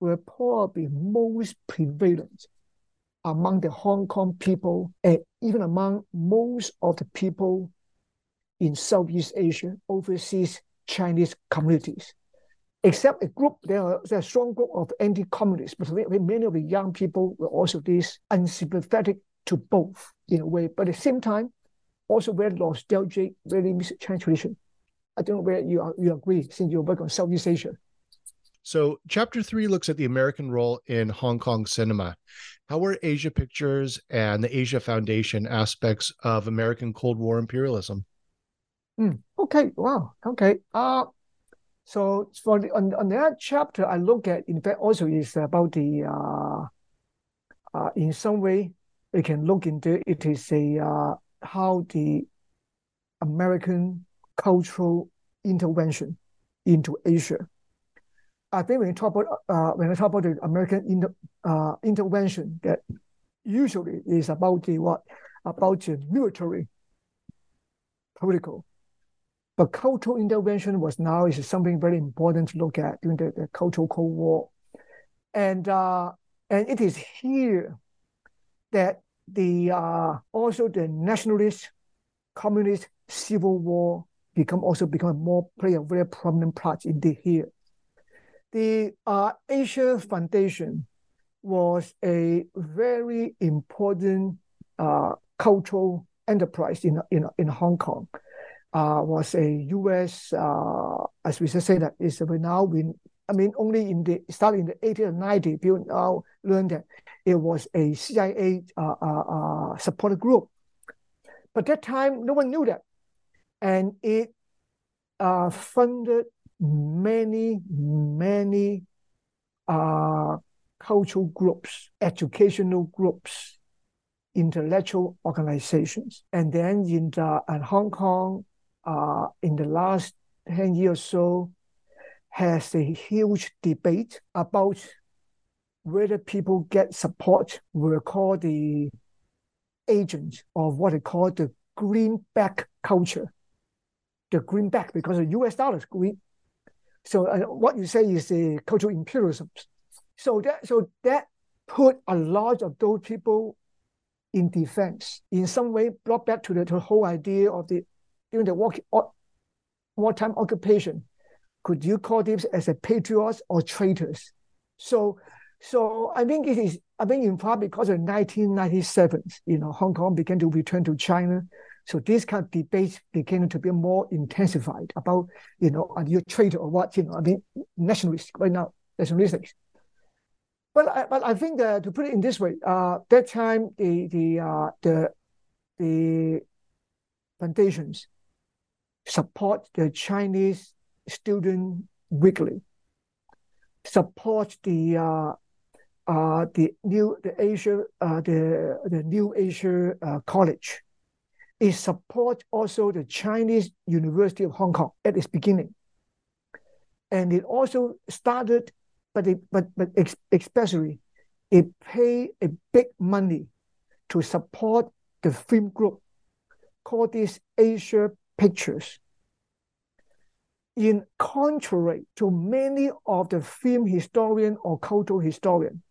will probably be most prevalent among the Hong Kong people and even among most of the people in Southeast Asia, overseas Chinese communities. Except a group, there are, there are a strong group of anti-communists, but many of the young people were also this unsympathetic to both in a way, but at the same time, also very nostalgic, very miss Chinese tradition. I don't know where you are, you agree since you work on Southeast Asia. So, chapter three looks at the American role in Hong Kong cinema. How were Asia Pictures and the Asia Foundation aspects of American Cold War imperialism? Mm, okay, wow, okay. Uh, so for the, on, on that chapter, I look at, in fact, also is about the, uh, uh, in some way, we can look into it is a uh, how the American cultural intervention into Asia. I think when you talk about uh, when I talk about the American inter, uh, intervention, that usually is about the what about the military, political, but cultural intervention was now is something very important to look at during the, the cultural Cold War, and uh, and it is here that the uh, also the nationalist, communist civil war become also become more play a very prominent part in the here. The uh, Asia Foundation was a very important uh, cultural enterprise in, in, in Hong Kong. Uh, was a U.S. Uh, as we just say that is now we I mean only in the starting in the 80s and 90s people now learn that it was a CIA uh, uh, uh, supported group. But that time no one knew that and it uh, funded many, many cultural groups, educational groups, intellectual organizations. And then in, the, in Hong Kong, uh, in the last 10 years or so, has a huge debate about whether people get support. We'll call the agents of what they call the greenback culture the greenback because the U.S. dollar is green. So uh, what you say is the cultural imperialism. So that so that put a lot of those people in defense. In some way, brought back to the, to the whole idea of the during the war, wartime occupation. Could you call this as a patriots or traitors? So so I think it is. I think in part because of 1997, you know, Hong Kong began to return to China. So this kind of debate began to be more intensified about, you know, are you a traitor or what? You know, I mean, nationalists right now, nationalists. But I, but I think that to put it in this way, uh, that time the the uh, the the foundations support the Chinese student weekly, support the uh, uh, the new the Asia uh, the the new Asia uh, college it supports also the Chinese University of Hong Kong at its beginning. And it also started, but it, but but especially, it paid a big money to support the film group called this Asia Pictures. In contrary to many of the film historian or cultural historian,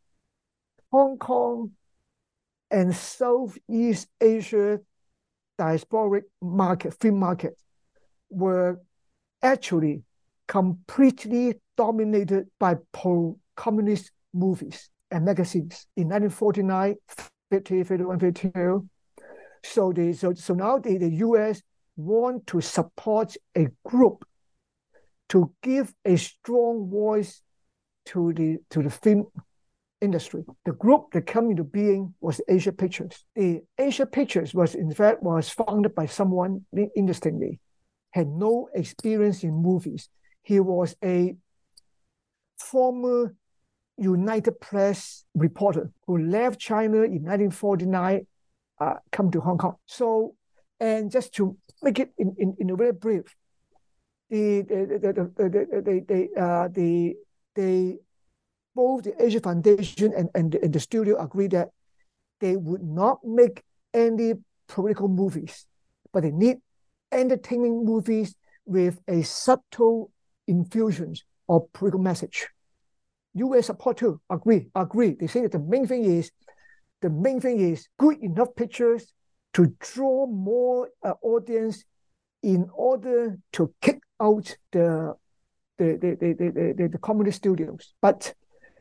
Hong Kong and Southeast Asia diasporic market, film market, were actually completely dominated by pro-communist movies and magazines in 1949, 50, 51, 52. So, the, so, so now the, the US want to support a group to give a strong voice to the to the film industry. The group that came into being was Asia Pictures. The Asia Pictures was in fact was founded by someone interestingly had no experience in movies. He was a former United Press reporter who left China in 1949, uh, come to Hong Kong. So, and just to make it in, in, in a very brief, the the the the the, uh, the, the both the Asia Foundation and, and, the, and the studio agreed that they would not make any political movies, but they need entertaining movies with a subtle infusion of political message. US support too, agree, agree. They say that the main thing is the main thing is good enough pictures to draw more uh, audience in order to kick out the the the the, the, the, the communist studios. But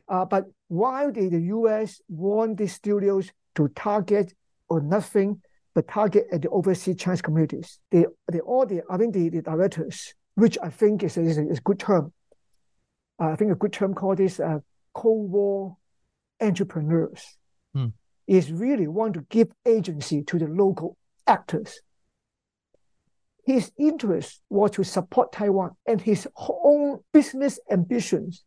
uh, but while the, the US want these studios to target or nothing but target at the overseas Chinese communities, all the I think the, the directors, which I think is a, is a, is a good term. Uh, I think a good term called this uh, Cold War entrepreneurs. Hmm. Is really want to give agency to the local actors. His interest was to support Taiwan, and his own business ambitions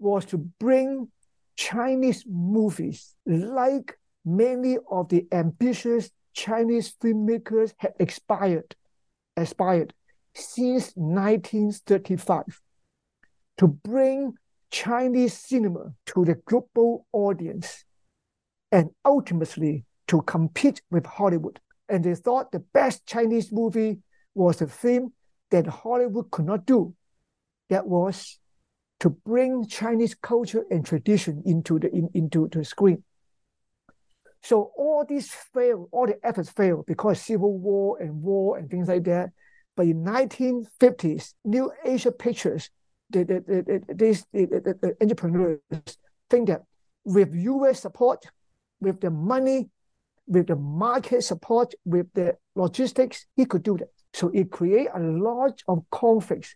was to bring Chinese movies like many of the ambitious Chinese filmmakers had expired, aspired since 1935 to bring Chinese cinema to the global audience and ultimately to compete with Hollywood. And they thought the best Chinese movie was a film that Hollywood could not do. That was to bring Chinese culture and tradition into the in, into the screen. So all these failed, all the efforts failed because civil war and war and things like that. But in 1950s, New Asia Pictures, the, the, the, the, these, the, the, the entrepreneurs think that with US support, with the money, with the market support, with the logistics, he could do that. So it create a lot of conflicts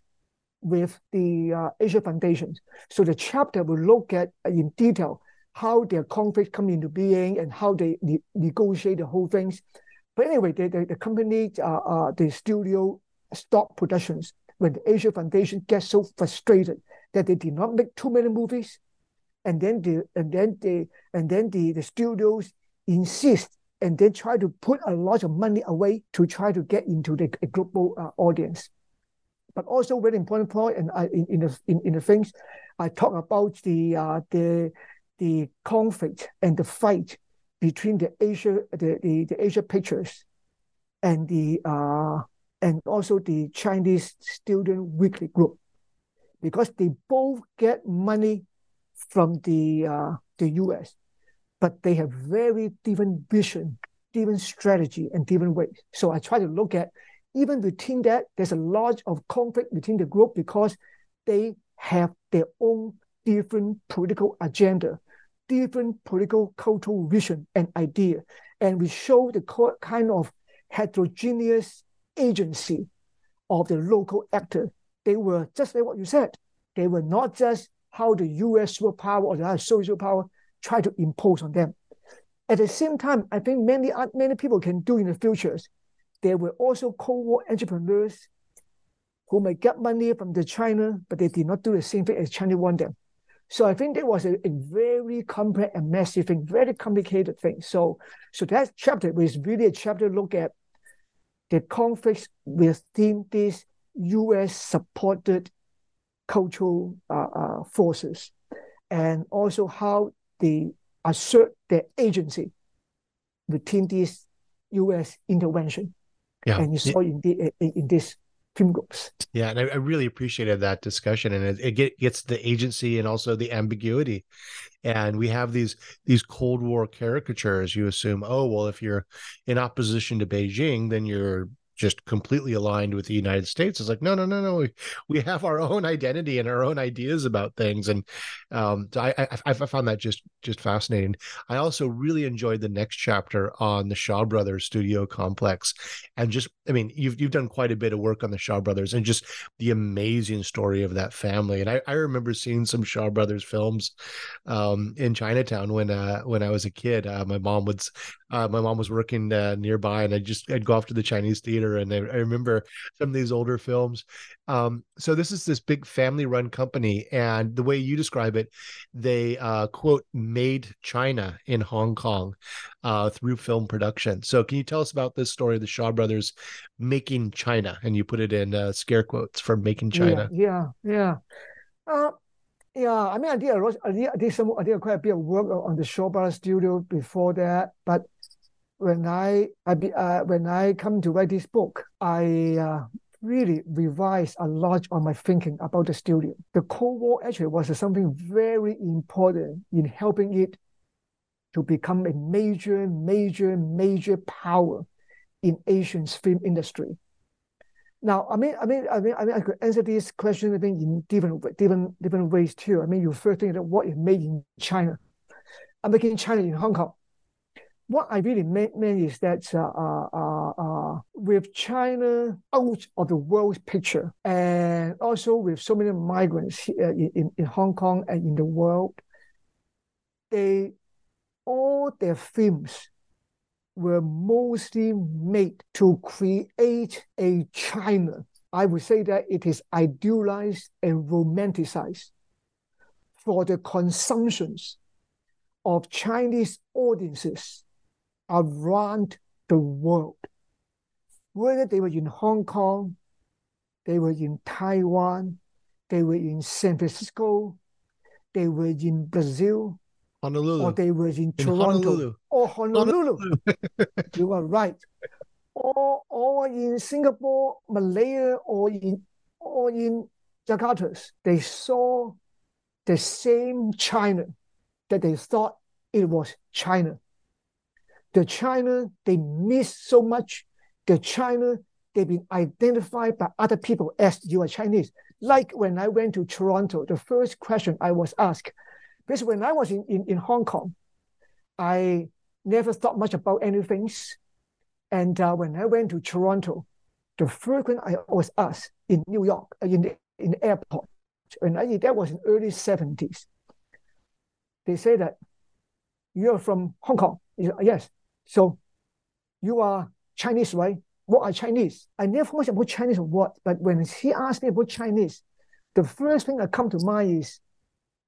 with the uh, Asia Foundations. So the chapter will look at uh, in detail how their conflicts come into being and how they ne- negotiate the whole things. But anyway, the, the, the company, uh, uh, the studio stop productions when the Asia Foundation gets so frustrated that they did not make too many movies. And then the and then the and then the, the studios insist and then try to put a lot of money away to try to get into the global uh, audience. But also very important point, and I, in in the in, in the things I talk about the uh, the the conflict and the fight between the Asia the, the, the Asia Pictures and the uh, and also the Chinese Student Weekly Group, because they both get money from the uh, the U.S but they have very different vision, different strategy, and different ways. So I try to look at even within that, there's a lot of conflict between the group because they have their own different political agenda, different political cultural vision and idea. And we show the kind of heterogeneous agency of the local actor. They were just like what you said. They were not just how the US superpower or the other social power try to impose on them. At the same time, I think many uh, many people can do in the futures. There were also Cold War entrepreneurs who may get money from the China, but they did not do the same thing as China want them. So I think that was a, a, very complex and massive thing, very complicated thing. So so that chapter was really a chapter look at the conflicts within this U.S. supported cultural uh, uh, forces, and also how they assert their agency within this U.S. intervention. Yeah. And you saw in, the, in, in this film groups. Yeah, and I, I, really appreciated that discussion, and it, it get, gets the agency and also the ambiguity. And we have these these Cold War caricatures. You assume, oh well, if you're in opposition to Beijing, then you're just completely aligned with the United States. It's like, no, no, no, no. We, we have our own identity and our own ideas about things. And um, I, I, I found that just, just fascinating. I also really enjoyed the next chapter on the Shaw Brothers studio complex. And just, I mean, you've, you've done quite a bit of work on the Shaw Brothers and just the amazing story of that family. And I, I remember seeing some Shaw Brothers films um, in Chinatown when, uh, when I was a kid. Uh, my mom would, uh, my mom was working uh, nearby and I just, I'd go off to the Chinese theater and I, I remember some of these older films. Um, so this is this big family-run company, and the way you describe it, they uh, quote made China in Hong Kong uh, through film production. So can you tell us about this story, of the Shaw brothers making China, and you put it in uh, scare quotes for making China? Yeah, yeah. yeah. Uh, yeah, I mean, I did, a, I did, I did some, I did quite a bit of work on the Shaw Brothers studio before that, but when I, I be, uh, when I come to write this book, I uh, really revised a lot on my thinking about the studio. The Cold War actually was something very important in helping it to become a major, major, major power in Asian film industry. Now, I mean, I mean, I mean, I mean, I could answer this question I think in different, different, different ways too. I mean, you first think that what is made in China. I'm making China in Hong Kong what I really meant, is that uh, uh, uh, uh, with China out of the world picture, and also with so many migrants uh, in, in Hong Kong and in the world, they all their films were mostly made to create a China. I would say that it is idealized and romanticized for the consumptions of Chinese audiences around the world. Whether they were in Hong Kong, they were in Taiwan, they were in San Francisco, they were in Brazil, Honolulu, or they were in, Toronto, or oh, Honolulu. Honolulu. you are right. Or, or in Singapore, Malaya, or in or in Jakarta, they saw the same China that they thought it was China the China they miss so much, the China they've been identified by other people as you are Chinese. Like when I went to Toronto, the first question I was asked, because when I was in, in, in Hong Kong, I never thought much about anything. And uh, when I went to Toronto, the first question I was asked in New York, uh, in the, in the airport, and I, that was in early 70s, they say that you're from Hong Kong. Said, yes. So you are Chinese, right? What are Chinese? I never much about Chinese or what, but when he asked me about Chinese, the first thing that come to mind is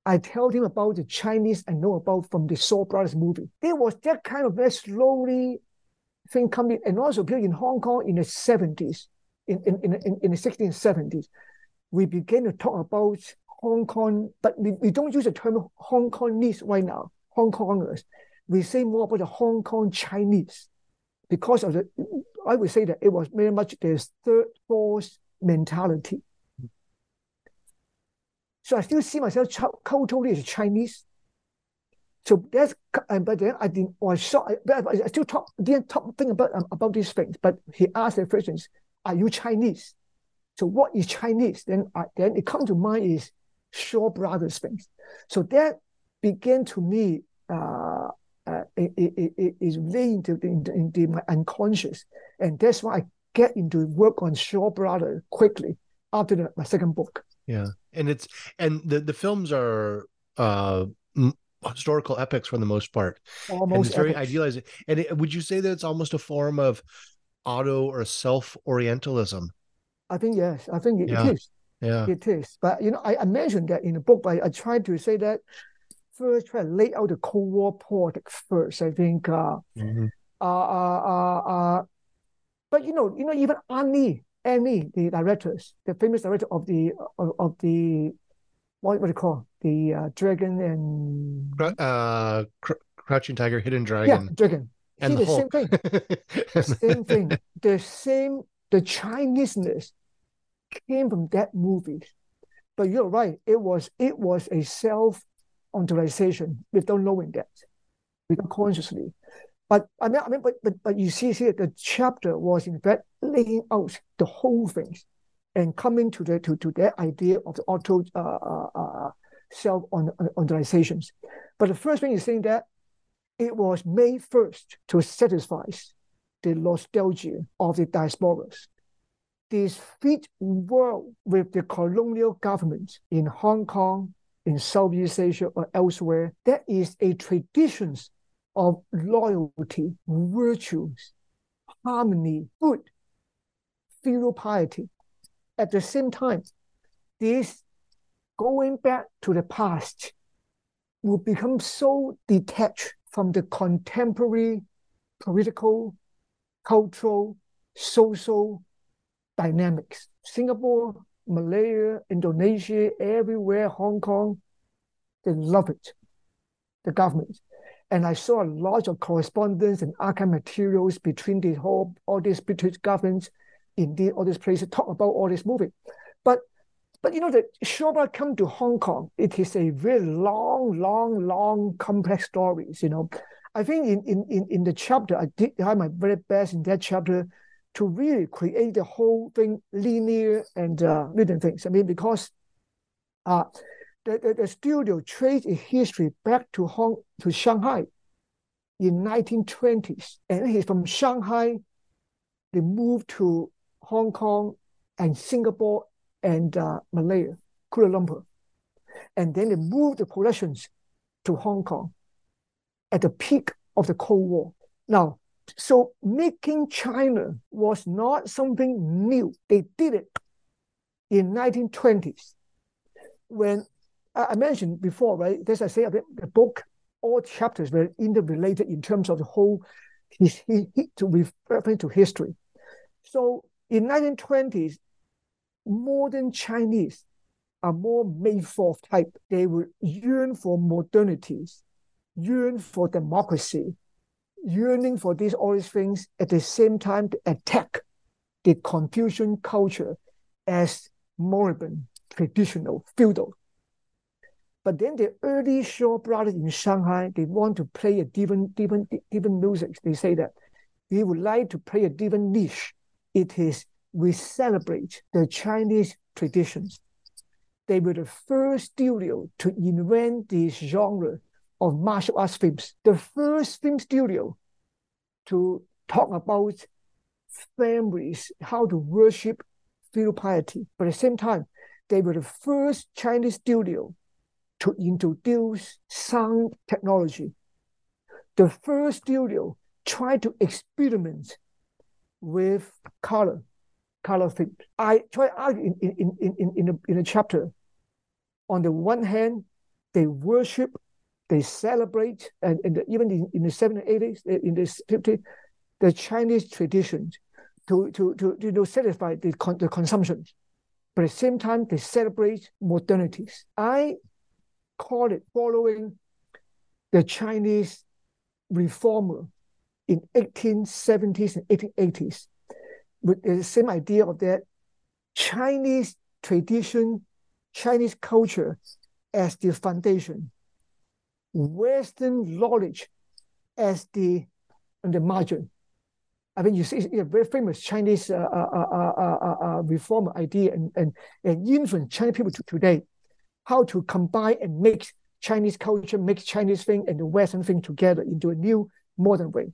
I tell him about the Chinese I know about from the Shaw Brothers movie. There was that kind of very slowly thing coming, and also here in Hong Kong in the 70s, in, in, in, in the 1670s, we began to talk about Hong Kong, but we, we don't use the term Hong Kongese right now, Hong Kongers we say more about the Hong Kong Chinese because of the, I would say that it was very much the third force mentality. So I still see myself culturally as Chinese. So that's, but then I didn't, or I saw, but I still talk, didn't talk think about, um, about these things, but he asked the questions, are you Chinese? So what is Chinese? Then, I, then it comes to mind is Shaw Brothers things. So that began to me uh, it, is really into, into, into my unconscious. And that's why I get into work on Shaw Brother quickly after the, my second book. Yeah. And it's, and the, the films are, uh, historical epics for the most part. Almost and it's very epics. idealized. And it, would you say that it's almost a form of auto or self Orientalism? I think yes. I think it, yeah. it is. Yeah, it is. But you know, I, I mentioned that in the book, but I, I tried to say that first try to lay out the Cold War politics first. I think uh, mm-hmm. uh, uh, uh, uh But you know, you know, even Ang Lee, Annie, the directors, the famous director of the of, of the what what do you call the uh, dragon and uh, Cr- Crouching Tiger, Hidden Dragon, yeah, dragon. and See, the the same thing, same thing. The same, the Chineseness came from that movie. But you're right. It was it was a self authorization without knowing that, without consciously. But I mean, I mean, but but but you see here, the chapter was in fact laying out the whole thing, and coming to the to, to that idea of the auto uh, uh, uh, self authorizations. But the first thing is saying that it was made first to satisfy the nostalgia of the diasporas. This fit well with the colonial government in Hong Kong, in Southeast Asia, or elsewhere. That is a tradition of loyalty, virtues, harmony, good, filial piety. At the same time, this going back to the past will become so detached from the contemporary political, cultural, social dynamics. Singapore, Malaya, Indonesia, everywhere, Hong Kong, they love it, the government. And I saw a lot of correspondence and archive materials between the whole, all these British governments, indeed, all these places talk about all this movie. But but you know that Shaw come to Hong Kong, it is a very long, long, long, complex stories, you know. I think in, in, in, in the chapter, I did have my very best in that chapter to really create the whole thing linear and uh, written things. I mean, because uh, the, the, the studio traced its history back to Hong to Shanghai in 1920s, and he's from Shanghai. They moved to Hong Kong and Singapore and uh, Malaya, Kuala Lumpur, and then they moved the productions to Hong Kong at the peak of the Cold War. Now, so making China was not something new. They did it in 1920s when I mentioned before, right? As I say, the book, all chapters were interrelated in terms of the whole his, his, his, to referring to history. So in 1920s, modern Chinese are more made for type. They would yearn for modernities, yearn for democracy, yearning for these all these things at the same time to attack the Confucian culture as moribund, traditional, feudal. But then the early Shaw brothers in Shanghai, they want to play a different, different, different music. They say that we would like to play a different niche. It is we celebrate the Chinese traditions. They were the first studio to invent this genre of martial arts films, the first film studio to talk about families, how to worship filial piety. But at the same time, they were the first Chinese studio to introduce sound technology. The first studio tried to experiment with color, color film. I try argue in, in, in, in, in, a, in a chapter. On the one hand, they worship they celebrate, and, and even in, in the 70s, 80s, eh, in the 50s, the Chinese traditions to, to, to, to, to satisfy the, con, the consumption. But at the same time, they celebrate modernities. I call it following the Chinese reformer in 1870s and 1880s with the same idea of that Chinese tradition, Chinese culture as the foundation Western knowledge as the on the margin. I mean, you see, a very famous Chinese uh, uh, uh, reform idea and, and, and influence Chinese people to today, how to combine and mix Chinese culture, mix Chinese thing and the Western thing together into a new modern way.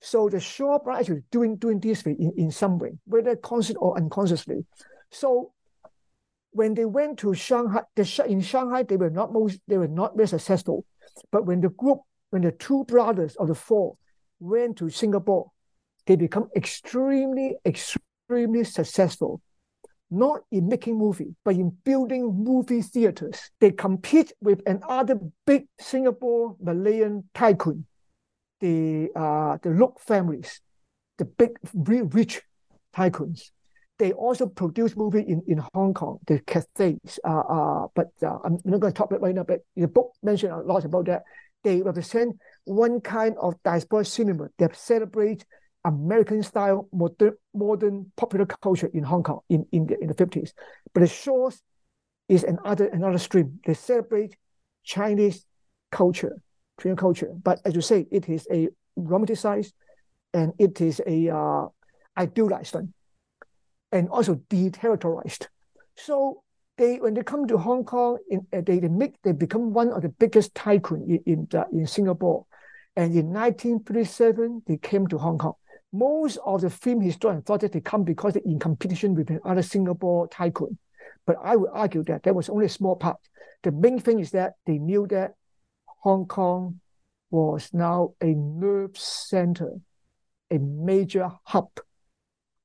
So the Shaw are doing doing this way in, in some way, whether conscious or unconsciously. So when they went to Shanghai, the, in Shanghai, they were not most they were not very successful but when the group, when the two brothers of the four went to Singapore, they become extremely, extremely successful. Not in making movie, but in building movie theaters. They compete with another big Singapore Malayan tycoon, the uh, the Loke families, the big, rich tycoons. They also produce movies in, in Hong Kong, the Cathays. Uh, uh, but uh, I'm not going to talk about it right now, but the book mentioned a lot about that. They represent one kind of diaspora cinema that celebrates American style modern, modern popular culture in Hong Kong in, in, the, in the 50s. But the Shaws is another another stream. They celebrate Chinese culture, Korean culture. But as you say, it is a romanticized and it is a uh, idealized one and also deterritorialized. So they when they come to Hong Kong, in, uh, they, they make they become one of the biggest tycoon in in, the, in Singapore. And in 1937, they came to Hong Kong. Most of the film historians thought that they come because they're in competition with another Singapore tycoon. But I would argue that that was only a small part. The main thing is that they knew that Hong Kong was now a nerve center, a major hub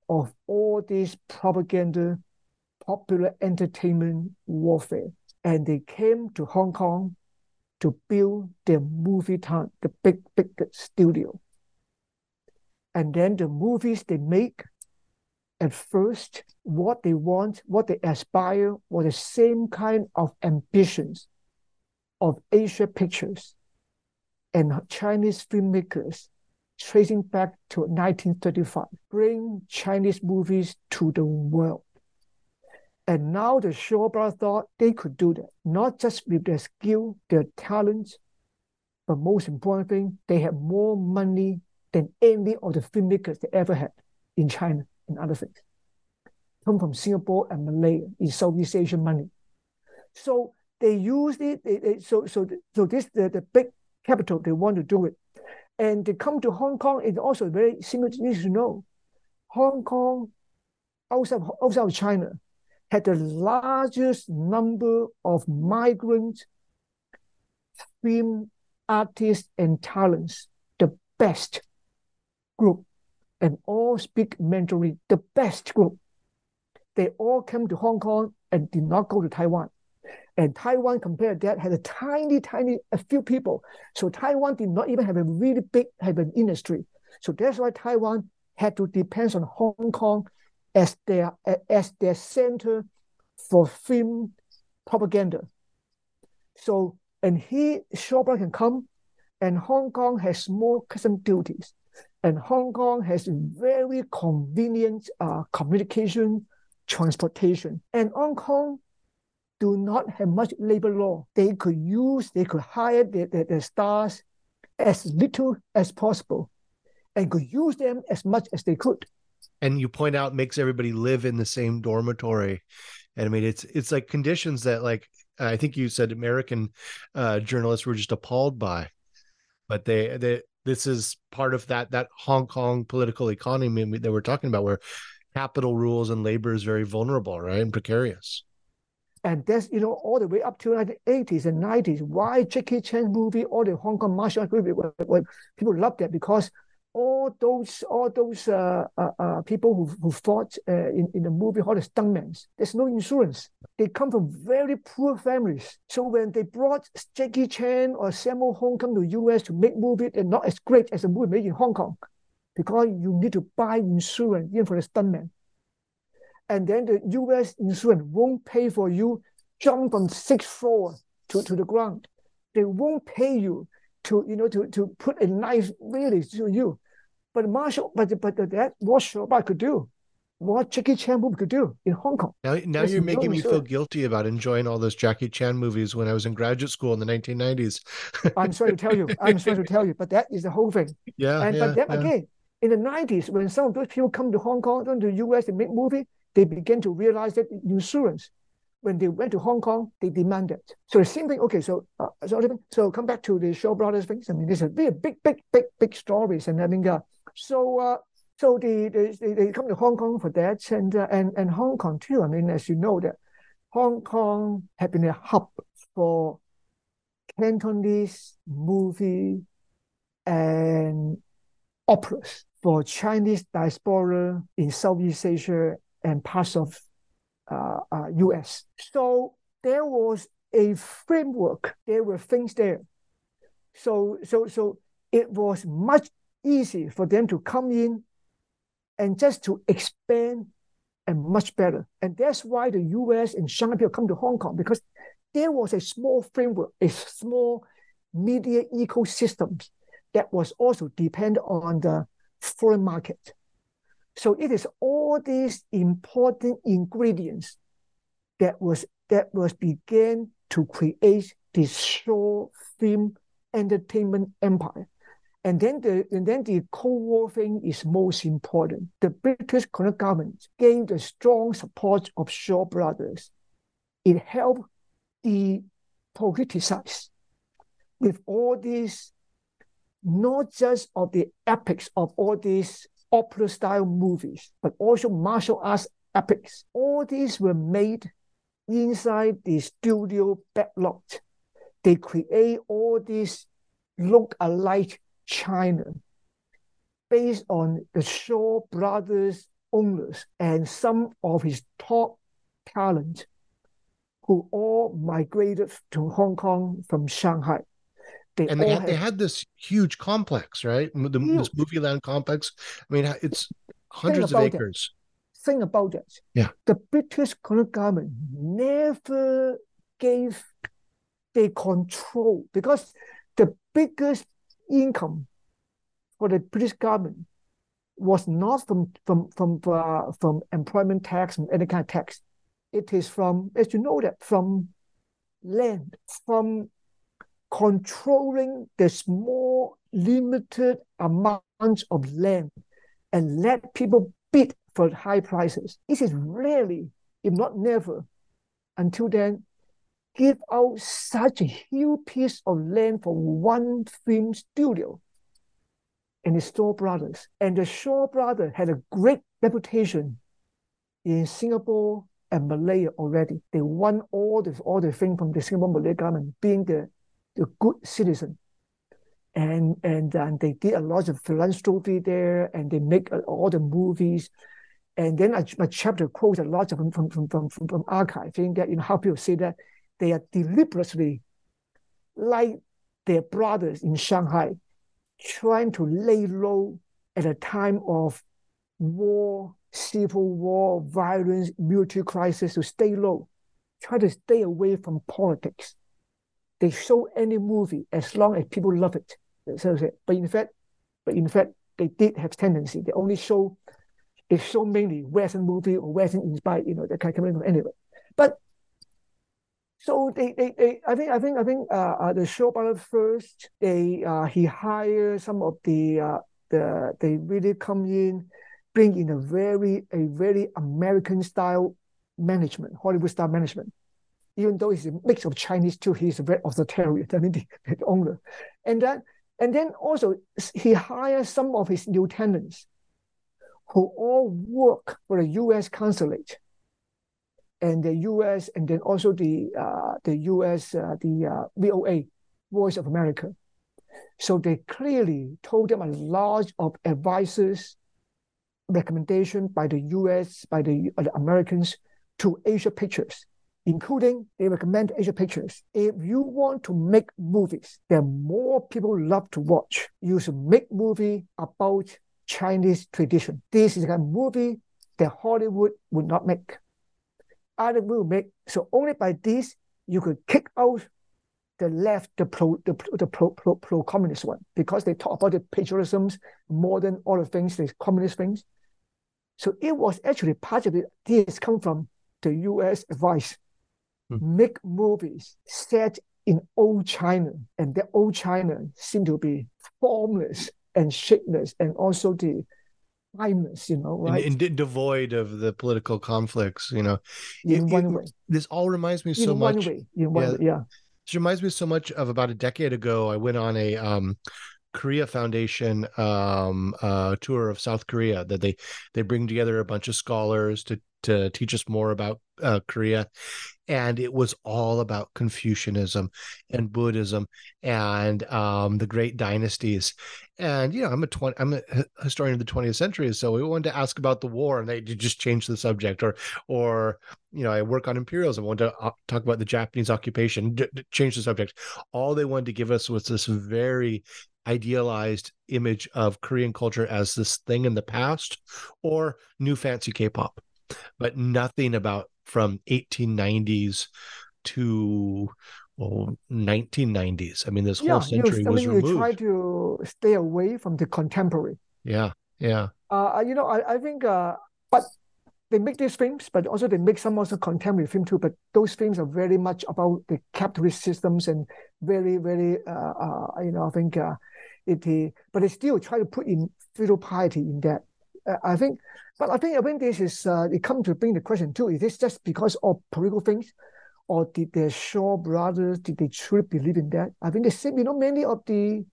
of all this propaganda, popular entertainment warfare. And they came to Hong Kong to build their movie town, the big, big studio. And then the movies they make, at first, what they want, what they aspire, was the same kind of ambitions of Asia Pictures and Chinese filmmakers tracing back to 1935, bring Chinese movies to the world. And now the Shaw brothers thought they could do that, not just with their skill, their talents, but most important thing, they had more money than any of the filmmakers they ever had in China and other things. Come from Singapore and Malaya in Southeast Asian money. So they used it. They, they, so so so this the, the big capital they want to do it and they come to Hong Kong is also very similar to know. Hong Kong, outside, outside of China, had the largest number of migrant film artists and talents, the best group, and all speak Mandarin, the best group. They all came to Hong Kong and did not go to Taiwan. And Taiwan, compared to that, had a tiny, tiny, a few people. So Taiwan did not even have a really big, have an industry. So that's why Taiwan had to depend on Hong Kong as their as their center for film propaganda. So and he Shaw Brothers can come, and Hong Kong has small custom duties, and Hong Kong has very convenient uh, communication, transportation, and Hong Kong do not have much labor law. They could use, they could hire their, their, their stars as little as possible and could use them as much as they could. And you point out makes everybody live in the same dormitory. And I mean, it's it's like conditions that like I think you said American uh, journalists were just appalled by, but they they this is part of that that Hong Kong political economy that we're talking about, where capital rules and labor is very vulnerable, right, and precarious. And that's, you know, all the way up to the 80s and 90s. Why Jackie Chan movie, all the Hong Kong martial arts movie, people love that because all those all those uh, uh, uh, people who, who fought uh, in, in the movie, all the stuntmen, there's no insurance. They come from very poor families. So when they brought Jackie Chan or Sammo Hung come to US to make movies, they're not as great as the movie made in Hong Kong because you need to buy insurance even for the stuntmen and then the U.S. insurance won't pay for you jump from sixth floor to, to the ground. They won't pay you to you know to, to put a knife really to you. But Marshall, but but that what Shaw Brothers could do, what Jackie Chan movie could do in Hong Kong. Now, now you're making me feel guilty about enjoying all those Jackie Chan movies when I was in graduate school in the 1990s. I'm sorry to tell you. I'm sorry to tell you, but that is the whole thing. Yeah. And yeah, but then yeah. again, in the 90s, when some of those people come to Hong Kong, come to the US and make movie, they began to realize that insurance, when they went to Hong Kong, they demanded. So the same thing. Okay, so uh, so, come back to the Shaw Brothers things. I mean, there's a very big, big, big, big stories, and I mean, uh, so uh, so they, they they come to Hong Kong for that, and uh, and and Hong Kong too. I mean, as you know that Hong Kong had been a hub for Cantonese movie and operas for Chinese diaspora in Southeast Asia and parts of uh, uh, US. So there was a framework. There were things there. So so so it was much easy for them to come in and just to expand and much better. And that's why the US and Shanghai people come to Hong Kong because there was a small framework, a small media ecosystem that was also dependent on the foreign market. So it is all these important ingredients that was that was began to create this Shaw film entertainment empire. And then the and then the Cold War thing is most important. The British colonial government gave the strong support of Shaw Brothers. It helped the politicize with all these, not just of the epics of all these opera style movies, but also martial arts epics. All these were made inside the studio backlot. They create all these look alike China based on the Shaw Brothers owners and some of his top talent who all migrated to Hong Kong from Shanghai. They and they had, had, they had this huge complex, right? The, huge. This movie land complex. I mean, it's hundreds of acres. That. Think about it. Yeah. The British colonial government never gave the control because the biggest income for the British government was not from from from uh, from employment tax and any kind of tax. It is from, as you know that, from land, from controlling the small, limited amounts of land and let people bid for high prices. This is rarely, if not never, until then, give out such a huge piece of land for one film studio and the Shaw Brothers. And the Shaw Brothers had a great reputation in Singapore and Malaya already. They won all the all the things from the Singapore Malay government, being the a good citizen. And and and they did a lot of philanthropy there, and they make uh, all the movies. And then I, my chapter quotes a lot of from from from from, from archive, that you know how people say that they are deliberately like their brothers in Shanghai, trying to lay low at a time of war, civil war, violence, military crisis to stay low, try to stay away from politics they show any movie as long as people love it. So, but in fact, but in fact, they did have tendency. They only show they show mainly Western movie or Western inspired, you know, that kind of thing anyway. But so they, they, they I think I think I think uh, uh the show about first they uh he hired some of the uh the they really come in, bring in a very a very American style management, Hollywood style management even though he's a mix of Chinese too, he's a very authoritarian, I mean, the, the owner. And then, and then also he hires some of his lieutenants who all work for the U.S. consulate and the U.S. and then also the uh, the U.S. Uh, the uh, VOA, Voice of America. So they clearly told them a lot of advices, recommendation by the U.S. by the, uh, the Americans to Asia Pictures including they recommend Asia Pictures. If you want to make movies that more people love to watch, you should make movie about Chinese tradition. This is a movie that Hollywood would not make. Other will make so only by this you could kick out the left, the pro, the, the pro, pro, pro communist one, because they talk about the patriotisms, modern all the things, the communist things. So it was actually part of it. This come from the U.S. advice Hmm. make movies set in old China, and that old China seemed to be formless and shapeless, and also the timeless, you know, right? And, and devoid of the political conflicts, you know. In it, one it, way. This all reminds me in so one much. Way. In one yeah. way, yeah. This reminds me so much of about a decade ago. I went on a um, Korea Foundation um, uh, tour of South Korea that they they bring together a bunch of scholars to to teach us more about uh, Korea, and it was all about Confucianism and Buddhism and um, the great dynasties. And you know, I'm a 20, I'm a historian of the 20th century, so we wanted to ask about the war, and they just changed the subject. Or, or you know, I work on imperialism. I wanted to uh, talk about the Japanese occupation, d- change the subject. All they wanted to give us was this very idealized image of Korean culture as this thing in the past or new fancy K-pop, but nothing about from 1890s to well, 1990s. I mean, this yeah, whole century you, was I mean, removed. you try to stay away from the contemporary. Yeah, yeah. Uh, you know, I, I think, uh, but they make these films, but also they make some also contemporary film too. But those films are very much about the capitalist systems and very, very, uh, uh, you know, I think uh, it. Uh, but they still try to put in filial piety in that. Uh, I think, but I think I think this is uh, it comes to bring the question too: Is this just because of political things, or did the Shaw brothers did they truly believe in that? I think the same. You know, many of the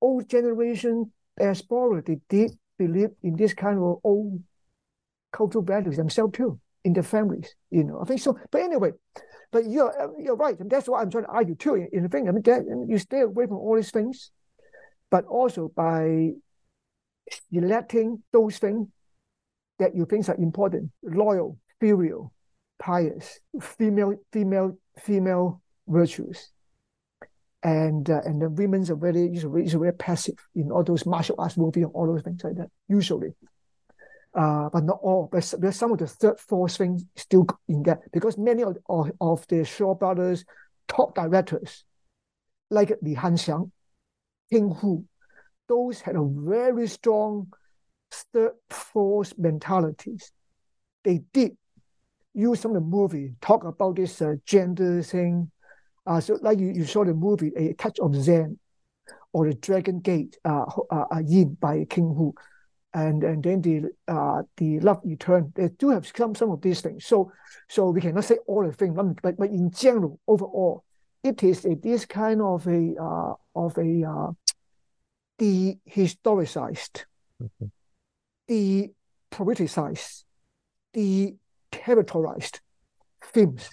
old generation explorer they did believe in this kind of old cultural values themselves too in their families. You know, I think so. But anyway, but you're you're right, and that's what I'm trying to argue too. In, in the thing, I mean, that, you stay away from all these things, but also by electing those things that you think are important, loyal, filial, pious, female, female, female virtues. And uh, and the women's are very usually, usually very passive in all those martial arts movies and all those things like that. Usually, uh, but not all. But there's some of the third force things still in that because many of, of, of the Shaw Brothers top directors, like Li Hanxiang, King Hu, those had a very strong third force mentalities. They did use some of the movie talk about this uh, gender thing. Uh, so like you, you saw the movie A Touch of Zen or the Dragon Gate uh, uh, uh Inn by King Hu and and then the uh the Love Eterne they do have some some of these things so so we cannot say all the things but but in general overall it is a this kind of a uh of a uh the historicized. Mhm. the politicized. The territorialized films.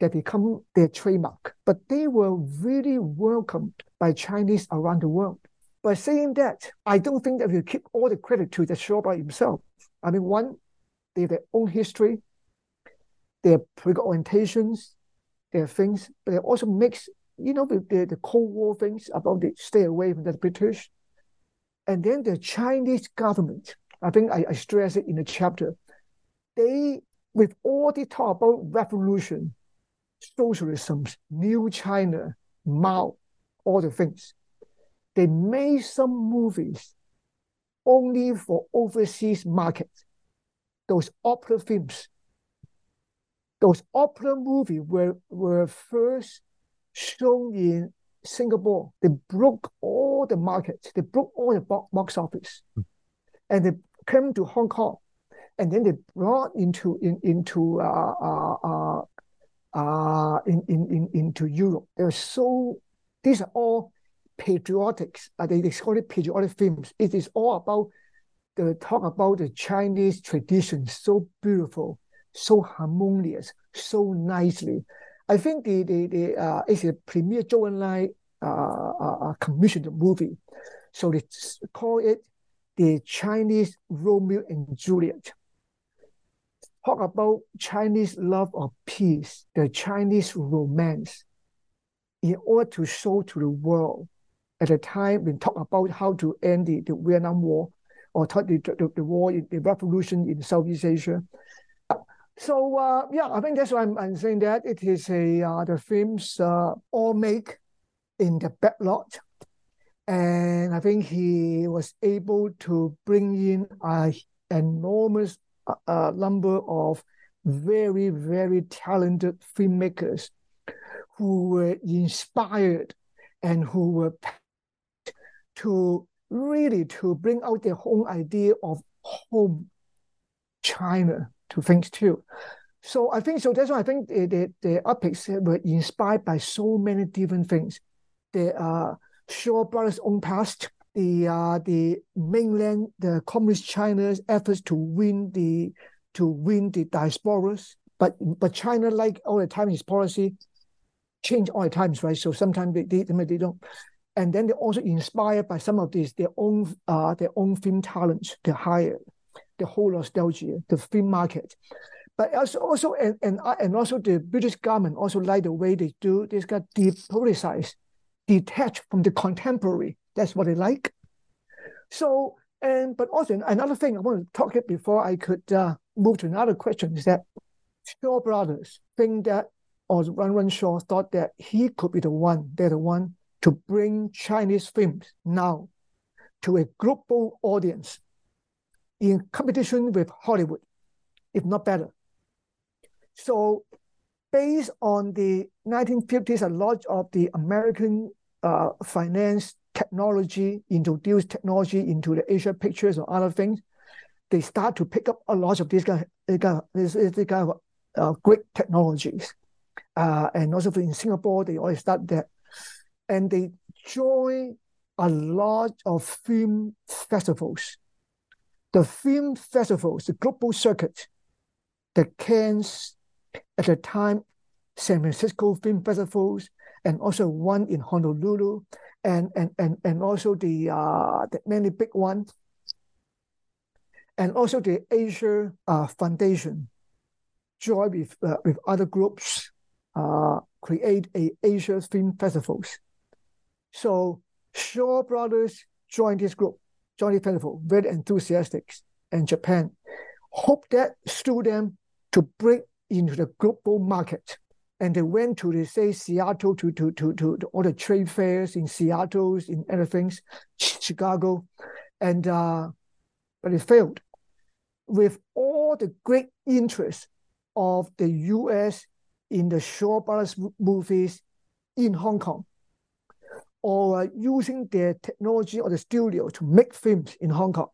That become their trademark. But they were really welcomed by chinese around the world. By saying that, I don't think that we keep all the credit to the Shaw by himself. I mean, one, they have their own history, their political orientations, their things, but they also mix, you know, the, the, the Cold War things about the stay away from the British. And then the Chinese government, I think I, I stress it in the chapter, they, with all the talk about revolution, socialism, new China, Mao, all the things, they made some movies only for overseas markets. Those opera films, those opera movies were, were first shown in Singapore. They broke all the markets. They broke all the box office. And they came to Hong Kong. And then they brought into in, into uh, uh, uh, uh, in, in, in, into Europe. They're so these are all patriotic, uh, they, they call it patriotic films. It is all about the talk about the Chinese tradition, so beautiful, so harmonious, so nicely. I think the the, the uh, it's a premier Zhou Enlai uh, uh, uh, commissioned movie, so they call it the Chinese Romeo and Juliet. Talk about Chinese love of peace, the Chinese romance, in order to show to the world at the time we talk about how to end the, the Vietnam War or the, the, the war, in, the revolution in Southeast Asia. So uh, yeah, I think that's why I'm, I'm saying that. It is a uh, the films uh, all make in the backlot, and I think he was able to bring in an enormous uh, number of very very talented filmmakers who were inspired and who were to really to bring out their own idea of home China to things too. So I think so. That's why I think the the, the epics were inspired by so many different things. The uh, Shaw Brothers' own past, the uh, the mainland, the communist China's efforts to win the to win the diasporas, but but China, like all the time, his policy change all the times, right? So sometimes they they, they don't and then they're also inspired by some of these their own uh, their own film talents they hire, the whole nostalgia, the film market. But also, also and, and and also the British government also like the way they do this got depoliticized, detached from the contemporary. That's what they like. So, and but also another thing I want to talk it before I could uh, move to another question is that Shaw Brothers think that, or Run Run Shaw thought that he could be the one, they're the one to bring Chinese films now to a global audience in competition with Hollywood, if not better. So, based on the 1950s, a lot of the American uh, finance technology introduced technology into the Asia pictures or other things, they start to pick up a lot of these kind, of, this kind of uh, great technologies. Uh, and also in Singapore, they always start that. And they join a lot of film festivals. The film festivals, the global circuit, the Cannes, at the time, San Francisco Film Festivals, and also one in Honolulu, and and and, and also the uh, the many big ones, and also the Asia uh, Foundation, join with uh, with other groups, uh, create a Asia Film Festivals. So Shaw Brothers joined this group, the festival, very enthusiastic, and Japan hope that stir them to break into the global market and they went to the say Seattle to to to to, to all the trade fairs in Seattle, in other things, Chicago, and uh, but it failed. With all the great interest of the U.S. in the Shaw Brothers movies in Hong Kong, or uh, using their technology or the studio to make films in Hong Kong,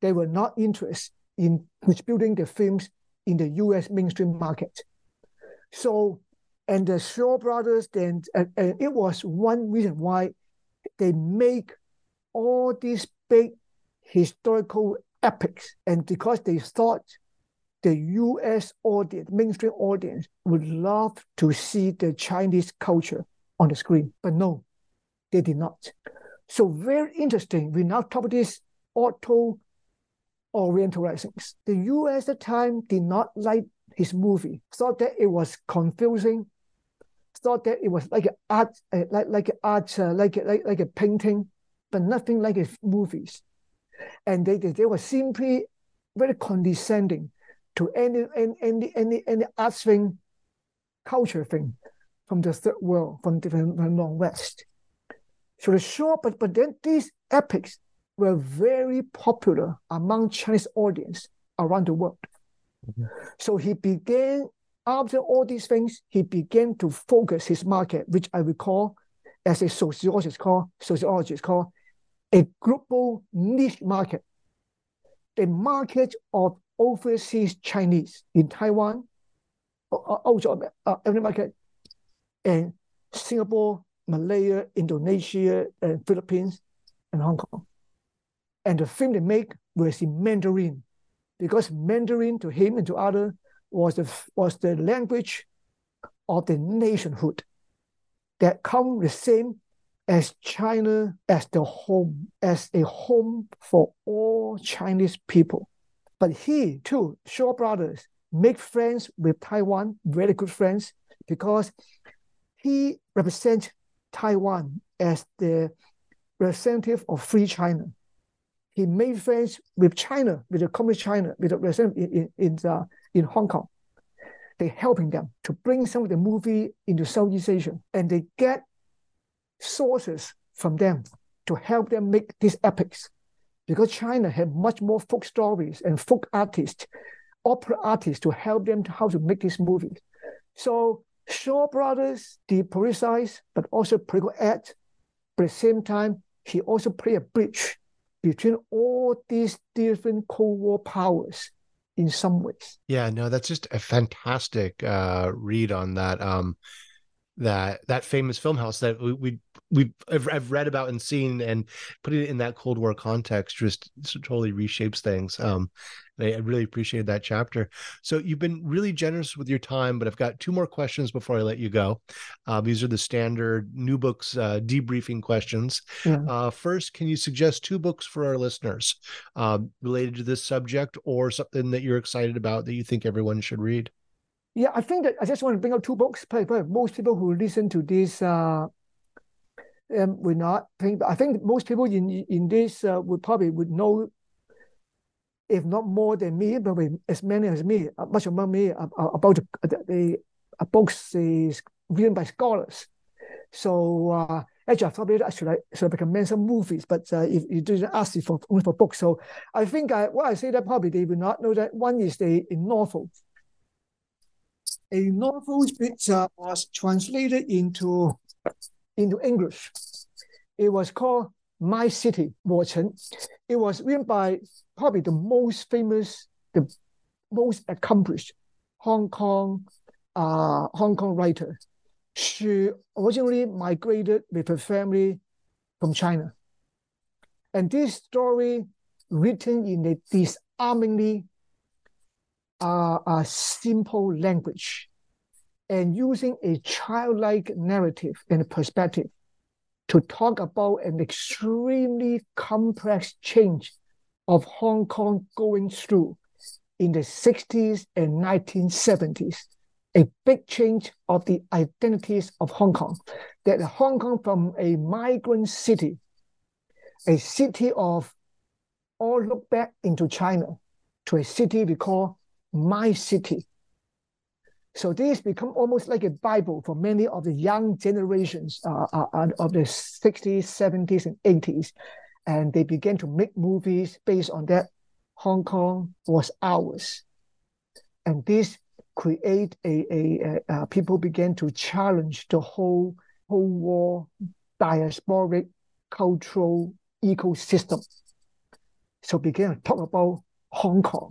they were not interested in distributing the films in the U.S. mainstream market. So and the Shaw Brothers then, and, and it was one reason why they make all these big historical epics, and because they thought the U.S. audience, mainstream audience, would love to see the Chinese culture on the screen, but no, they did not. So very interesting. We now talk about this auto orientalizing. The U.S. at the time did not like his movie, thought that it was confusing, thought that it was like an art, uh, like like art, uh, like like like a painting, but nothing like a movies. And they, they they were simply very condescending to any any any any, any art thing, culture thing, from the third world, from the from the West. So the short, but but then these epics were very popular among Chinese audience around the world. Mm-hmm. So he began after all these things, he began to focus his market, which I recall as a sociologist call, sociologist call a global niche market. The market of overseas Chinese in Taiwan, also uh, every market, and Singapore, Malaya, Indonesia, and Philippines, and Hong Kong. And the film they make was in Mandarin, because Mandarin to him and to others was the, was the language of the nationhood that come the same as China as the home, as a home for all Chinese people. But he too, Shaw Brothers, make friends with Taiwan, very good friends, because he represents Taiwan as the representative of free China. He made friends with China, with the communist China, with the representative in, in, in, in Hong Kong. They're helping them to bring some of the movie into Southeast Asia, and they get sources from them to help them make these epics. Because China had much more folk stories and folk artists, opera artists to help them to how to make these movies. So Shaw Brothers depoliticized, but also political act. But at the same time, he also played a bridge between all these different Cold War powers in some ways. Yeah, no, that's just a fantastic uh, read on that. Um, that that famous film house that we, we we I've, read about and seen and putting it in that Cold War context just totally reshapes things. Um, I really appreciated that chapter. So you've been really generous with your time, but I've got two more questions before I let you go. Uh, these are the standard new books uh, debriefing questions. Yeah. Uh, first, can you suggest two books for our listeners uh, related to this subject or something that you're excited about that you think everyone should read? Yeah, I think that I just want to bring out two books. Most people who listen to this uh, um, would not think. I think most people in in this uh, would probably would know, if not more than me, probably as many as me, uh, much about me uh, about the, the, books is written by scholars. So uh, actually, I probably should I should recommend some movies, but uh, if you didn't ask me for only for books, so I think I what I say that probably they will not know that one is the a novel. A novel which uh, was translated into into English. It was called My City, Chen. It was written by probably the most famous, the most accomplished Hong Kong, uh, Hong Kong writer. She originally migrated with her family from China. And this story, written in a disarmingly uh, a simple language, and using a childlike narrative and perspective to talk about an extremely complex change of Hong Kong going through in the 60s and 1970s. A big change of the identities of Hong Kong. That Hong Kong from a migrant city, a city of all look back into China, to a city we call my city, so this become almost like a Bible for many of the young generations uh, uh, uh of the 60s, 70s, and 80s. And they began to make movies based on that. Hong Kong was ours. And this create a, a, a uh, people began to challenge the whole whole war diasporic cultural ecosystem. So began to talk about Hong Kong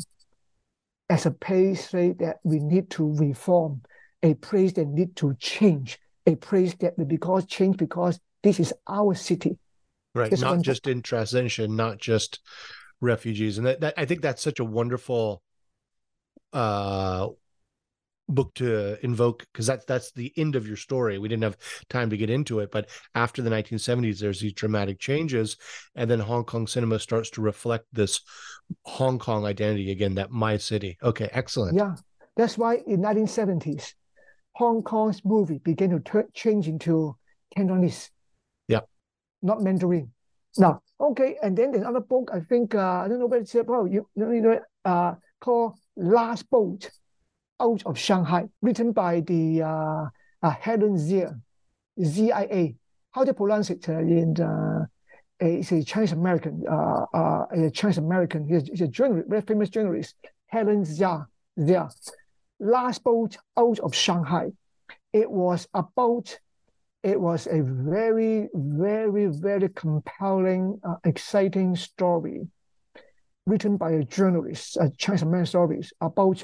as a place that we need to reform, a place that need to change, a place that will because change because this is our city. Right. Not just in transition, not just refugees. And that, that I think that's such a wonderful uh book to invoke because that's that's the end of your story. We didn't have time to get into it, but after the 1970s, there's these dramatic changes, and then Hong Kong cinema starts to reflect this Hong Kong identity again. That my city. Okay, excellent. Yeah, that's why in 1970s, Hong Kong's movie began to change into Cantonese. Yeah, not Mandarin. Now, okay, and then there's another book I think uh, I don't know whether it's about you, you know, uh, called Last Boat out of Shanghai, written by the uh, uh, Helen Zia, Z-I-A. How do you pronounce it uh, in uh, it's a Chinese American, uh, a Chinese American, he's, he's a journalist, very famous journalist, Helen Zia, Zia. Last boat out of Shanghai. It was about, it was a very, very, very compelling, uh, exciting story written by a journalist, a Chinese American stories about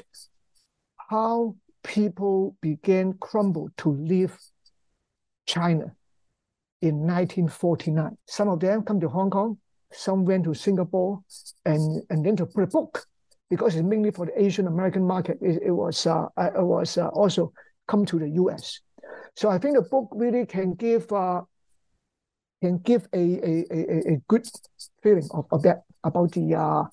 how people began crumble to leave China in 1949. Some of them come to Hong Kong, some went to Singapore, and, and then to put a book because it's mainly for the Asian American market. It, it was uh, uh it was uh, also come to the U.S. So I think the book really can give uh, can give a, a, a, a good feeling of, of that about the uh,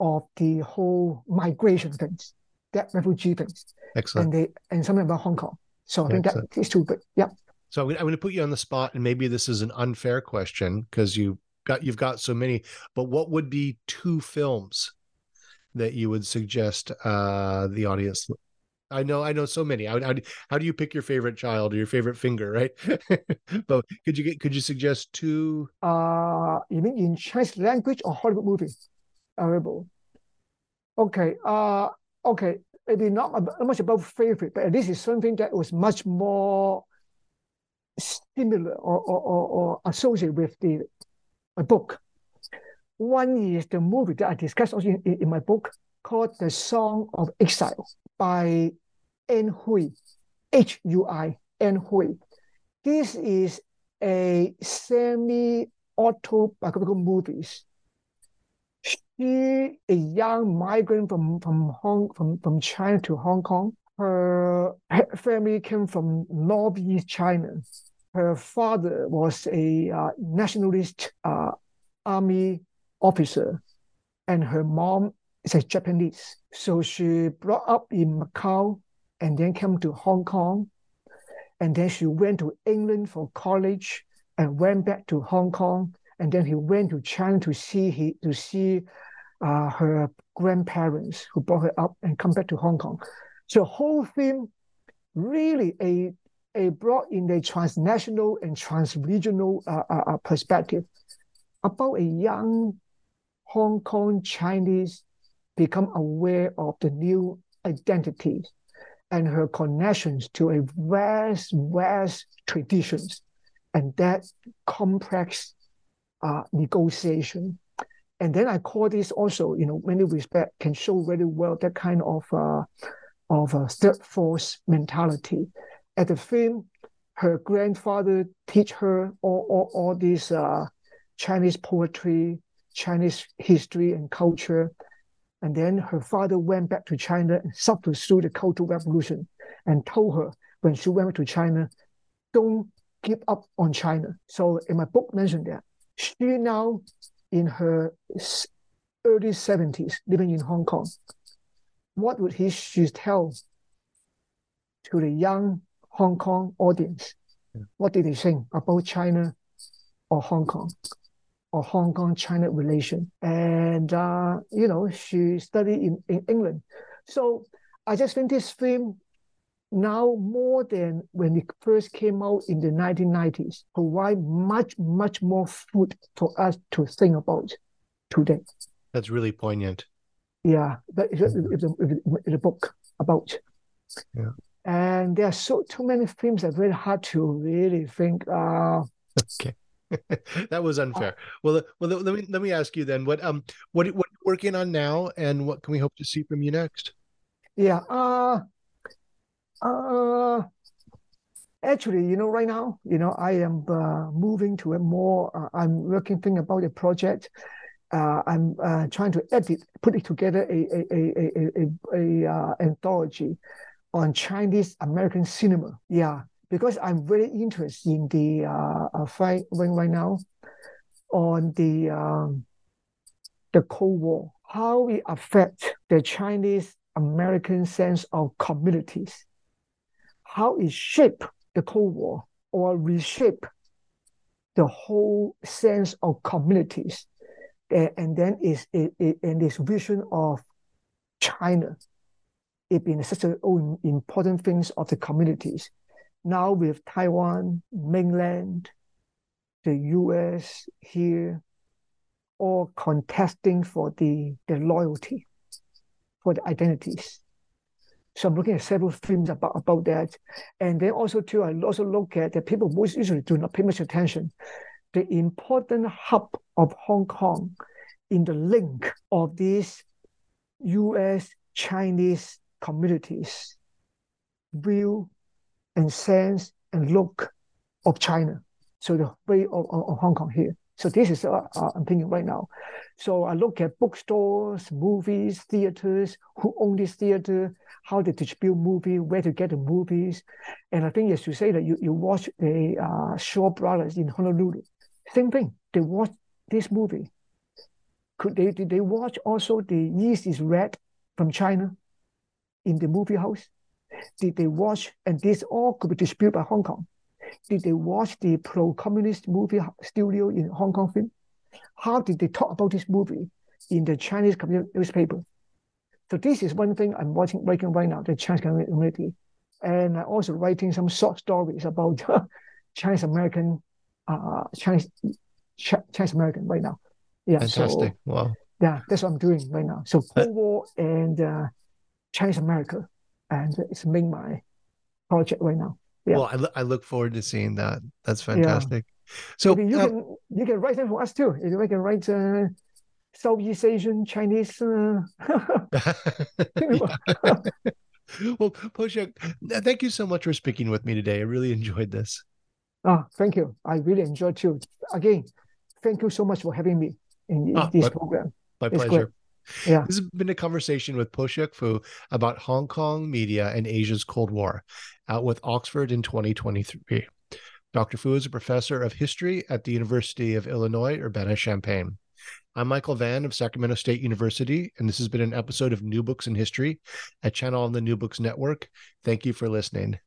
of the whole migration things that refugee things. Excellent. And they and something about Hong Kong. So I think Excellent. that is too big. Yeah. So I'm going to put you on the spot, and maybe this is an unfair question because you got you've got so many. But what would be two films that you would suggest uh, the audience? I know, I know so many. How, how, how do you pick your favorite child or your favorite finger, right? but could you get could you suggest two? Uh, you mean in Chinese language or Hollywood movie? Available. Okay. Uh, okay, maybe not much about favorite, but this is something that was much more similar or, or, or, or associated with the book. One is the movie that I discussed also in, in my book called The Song of Exile by Anne Hui, H-U-I, Anne Hui. This is a semi-autobiographical movie she is a young migrant from from Hong from, from China to Hong Kong. Her, her family came from northeast China. Her father was a uh, nationalist uh, army officer, and her mom is a Japanese. So she brought up in Macau and then came to Hong Kong. And then she went to England for college and went back to Hong Kong, and then he went to China to see he to see uh, her grandparents who brought her up and come back to Hong Kong. So the whole film really a a brought in a transnational and transregional uh, uh, uh, perspective about a young Hong Kong Chinese become aware of the new identities and her connections to a vast, vast traditions and that complex uh, negotiation. And then I call this also, you know, many respect can show very well that kind of uh, of a third force mentality. At the film, her grandfather teach her all, all, all these uh, Chinese poetry, Chinese history and culture. And then her father went back to China and suffered through the Cultural Revolution and told her when she went to China, don't give up on China. So in my book mentioned that she now in her early 70s living in Hong Kong. What would he she tell to the young Hong Kong audience? Yeah. What did they think about China or Hong Kong? or Hong Kong China relation. And, uh, you know, she studied in, in England. So I just think this film now more than when it first came out in the 1990s provide much, much more food for us to think about today. That's really poignant. Yeah, but it's, it's, a, a book about. Yeah. And there are so too many films that are very hard to really think. Uh, okay. that was unfair. Well, well, let me let me ask you then. What um, what what are you working on now, and what can we hope to see from you next? Yeah. Uh, uh, actually, you know, right now, you know, I am uh, moving to a more. Uh, I'm working thing about a project. Uh, I'm uh, trying to edit, put it together a a a a a, a, uh, anthology on Chinese American cinema. Yeah, because I'm very interested in the uh, fight right, right now on the um, the Cold War, how it affect the Chinese American sense of communities, how it shape the Cold War or reshape the whole sense of communities, and, then is it, it, and this vision of China, it being such an oh, important things of the communities now with Taiwan, mainland, the US here, all contesting for the, the loyalty, for the identities. So I'm looking at several films about, about that. And then also too, I also look at the people most usually do not pay much attention. The important hub of Hong Kong in the link of these US Chinese communities view and sense and look of China. So the way of, of, of Hong Kong here. So this is uh, uh, I'm thinking right now. So I look at bookstores, movies, theaters, who own this theater, how they distribute movie, where to get the movies. And I think as you say that you, you watch the uh, Shaw Brothers in Honolulu. Same thing. They watch this movie. Could they did they watch also the East is Red from China in the movie house? Did they watch, and this all could be distributed by Hong Kong. Did they watch the pro-communist movie studio in Hong Kong film? How did they talk about this movie in the Chinese community newspaper? So this is one thing I'm watching, writing right now, the Chinese community. And I'm also writing some short stories about Chinese American, uh, Chinese Chinese American right now. Yeah, fantastic. So, wow. Yeah, that's what I'm doing right now. So Cold War and uh, Chinese America and it's main my project right now. Yeah. Well, I, lo- I look forward to seeing that. That's fantastic. Yeah. So Maybe you uh, can you can write them for us too. You can write uh, Southeast Asian Chinese. Uh... well, Po-Shek, thank you so much for speaking with me today. I really enjoyed this. Ah, thank you. I really enjoyed too. Again, thank you so much for having me in, in ah, this my, program. My it's pleasure. Great. Yeah. This has been a conversation with Po-Shek Fu about Hong Kong media and Asia's Cold War, out with Oxford in 2023. Dr. Fu is a professor of history at the University of Illinois Urbana-Champaign. I'm Michael Vann of Sacramento State University, and this has been an episode of New Books in History, a channel on the New Books Network. Thank you for listening.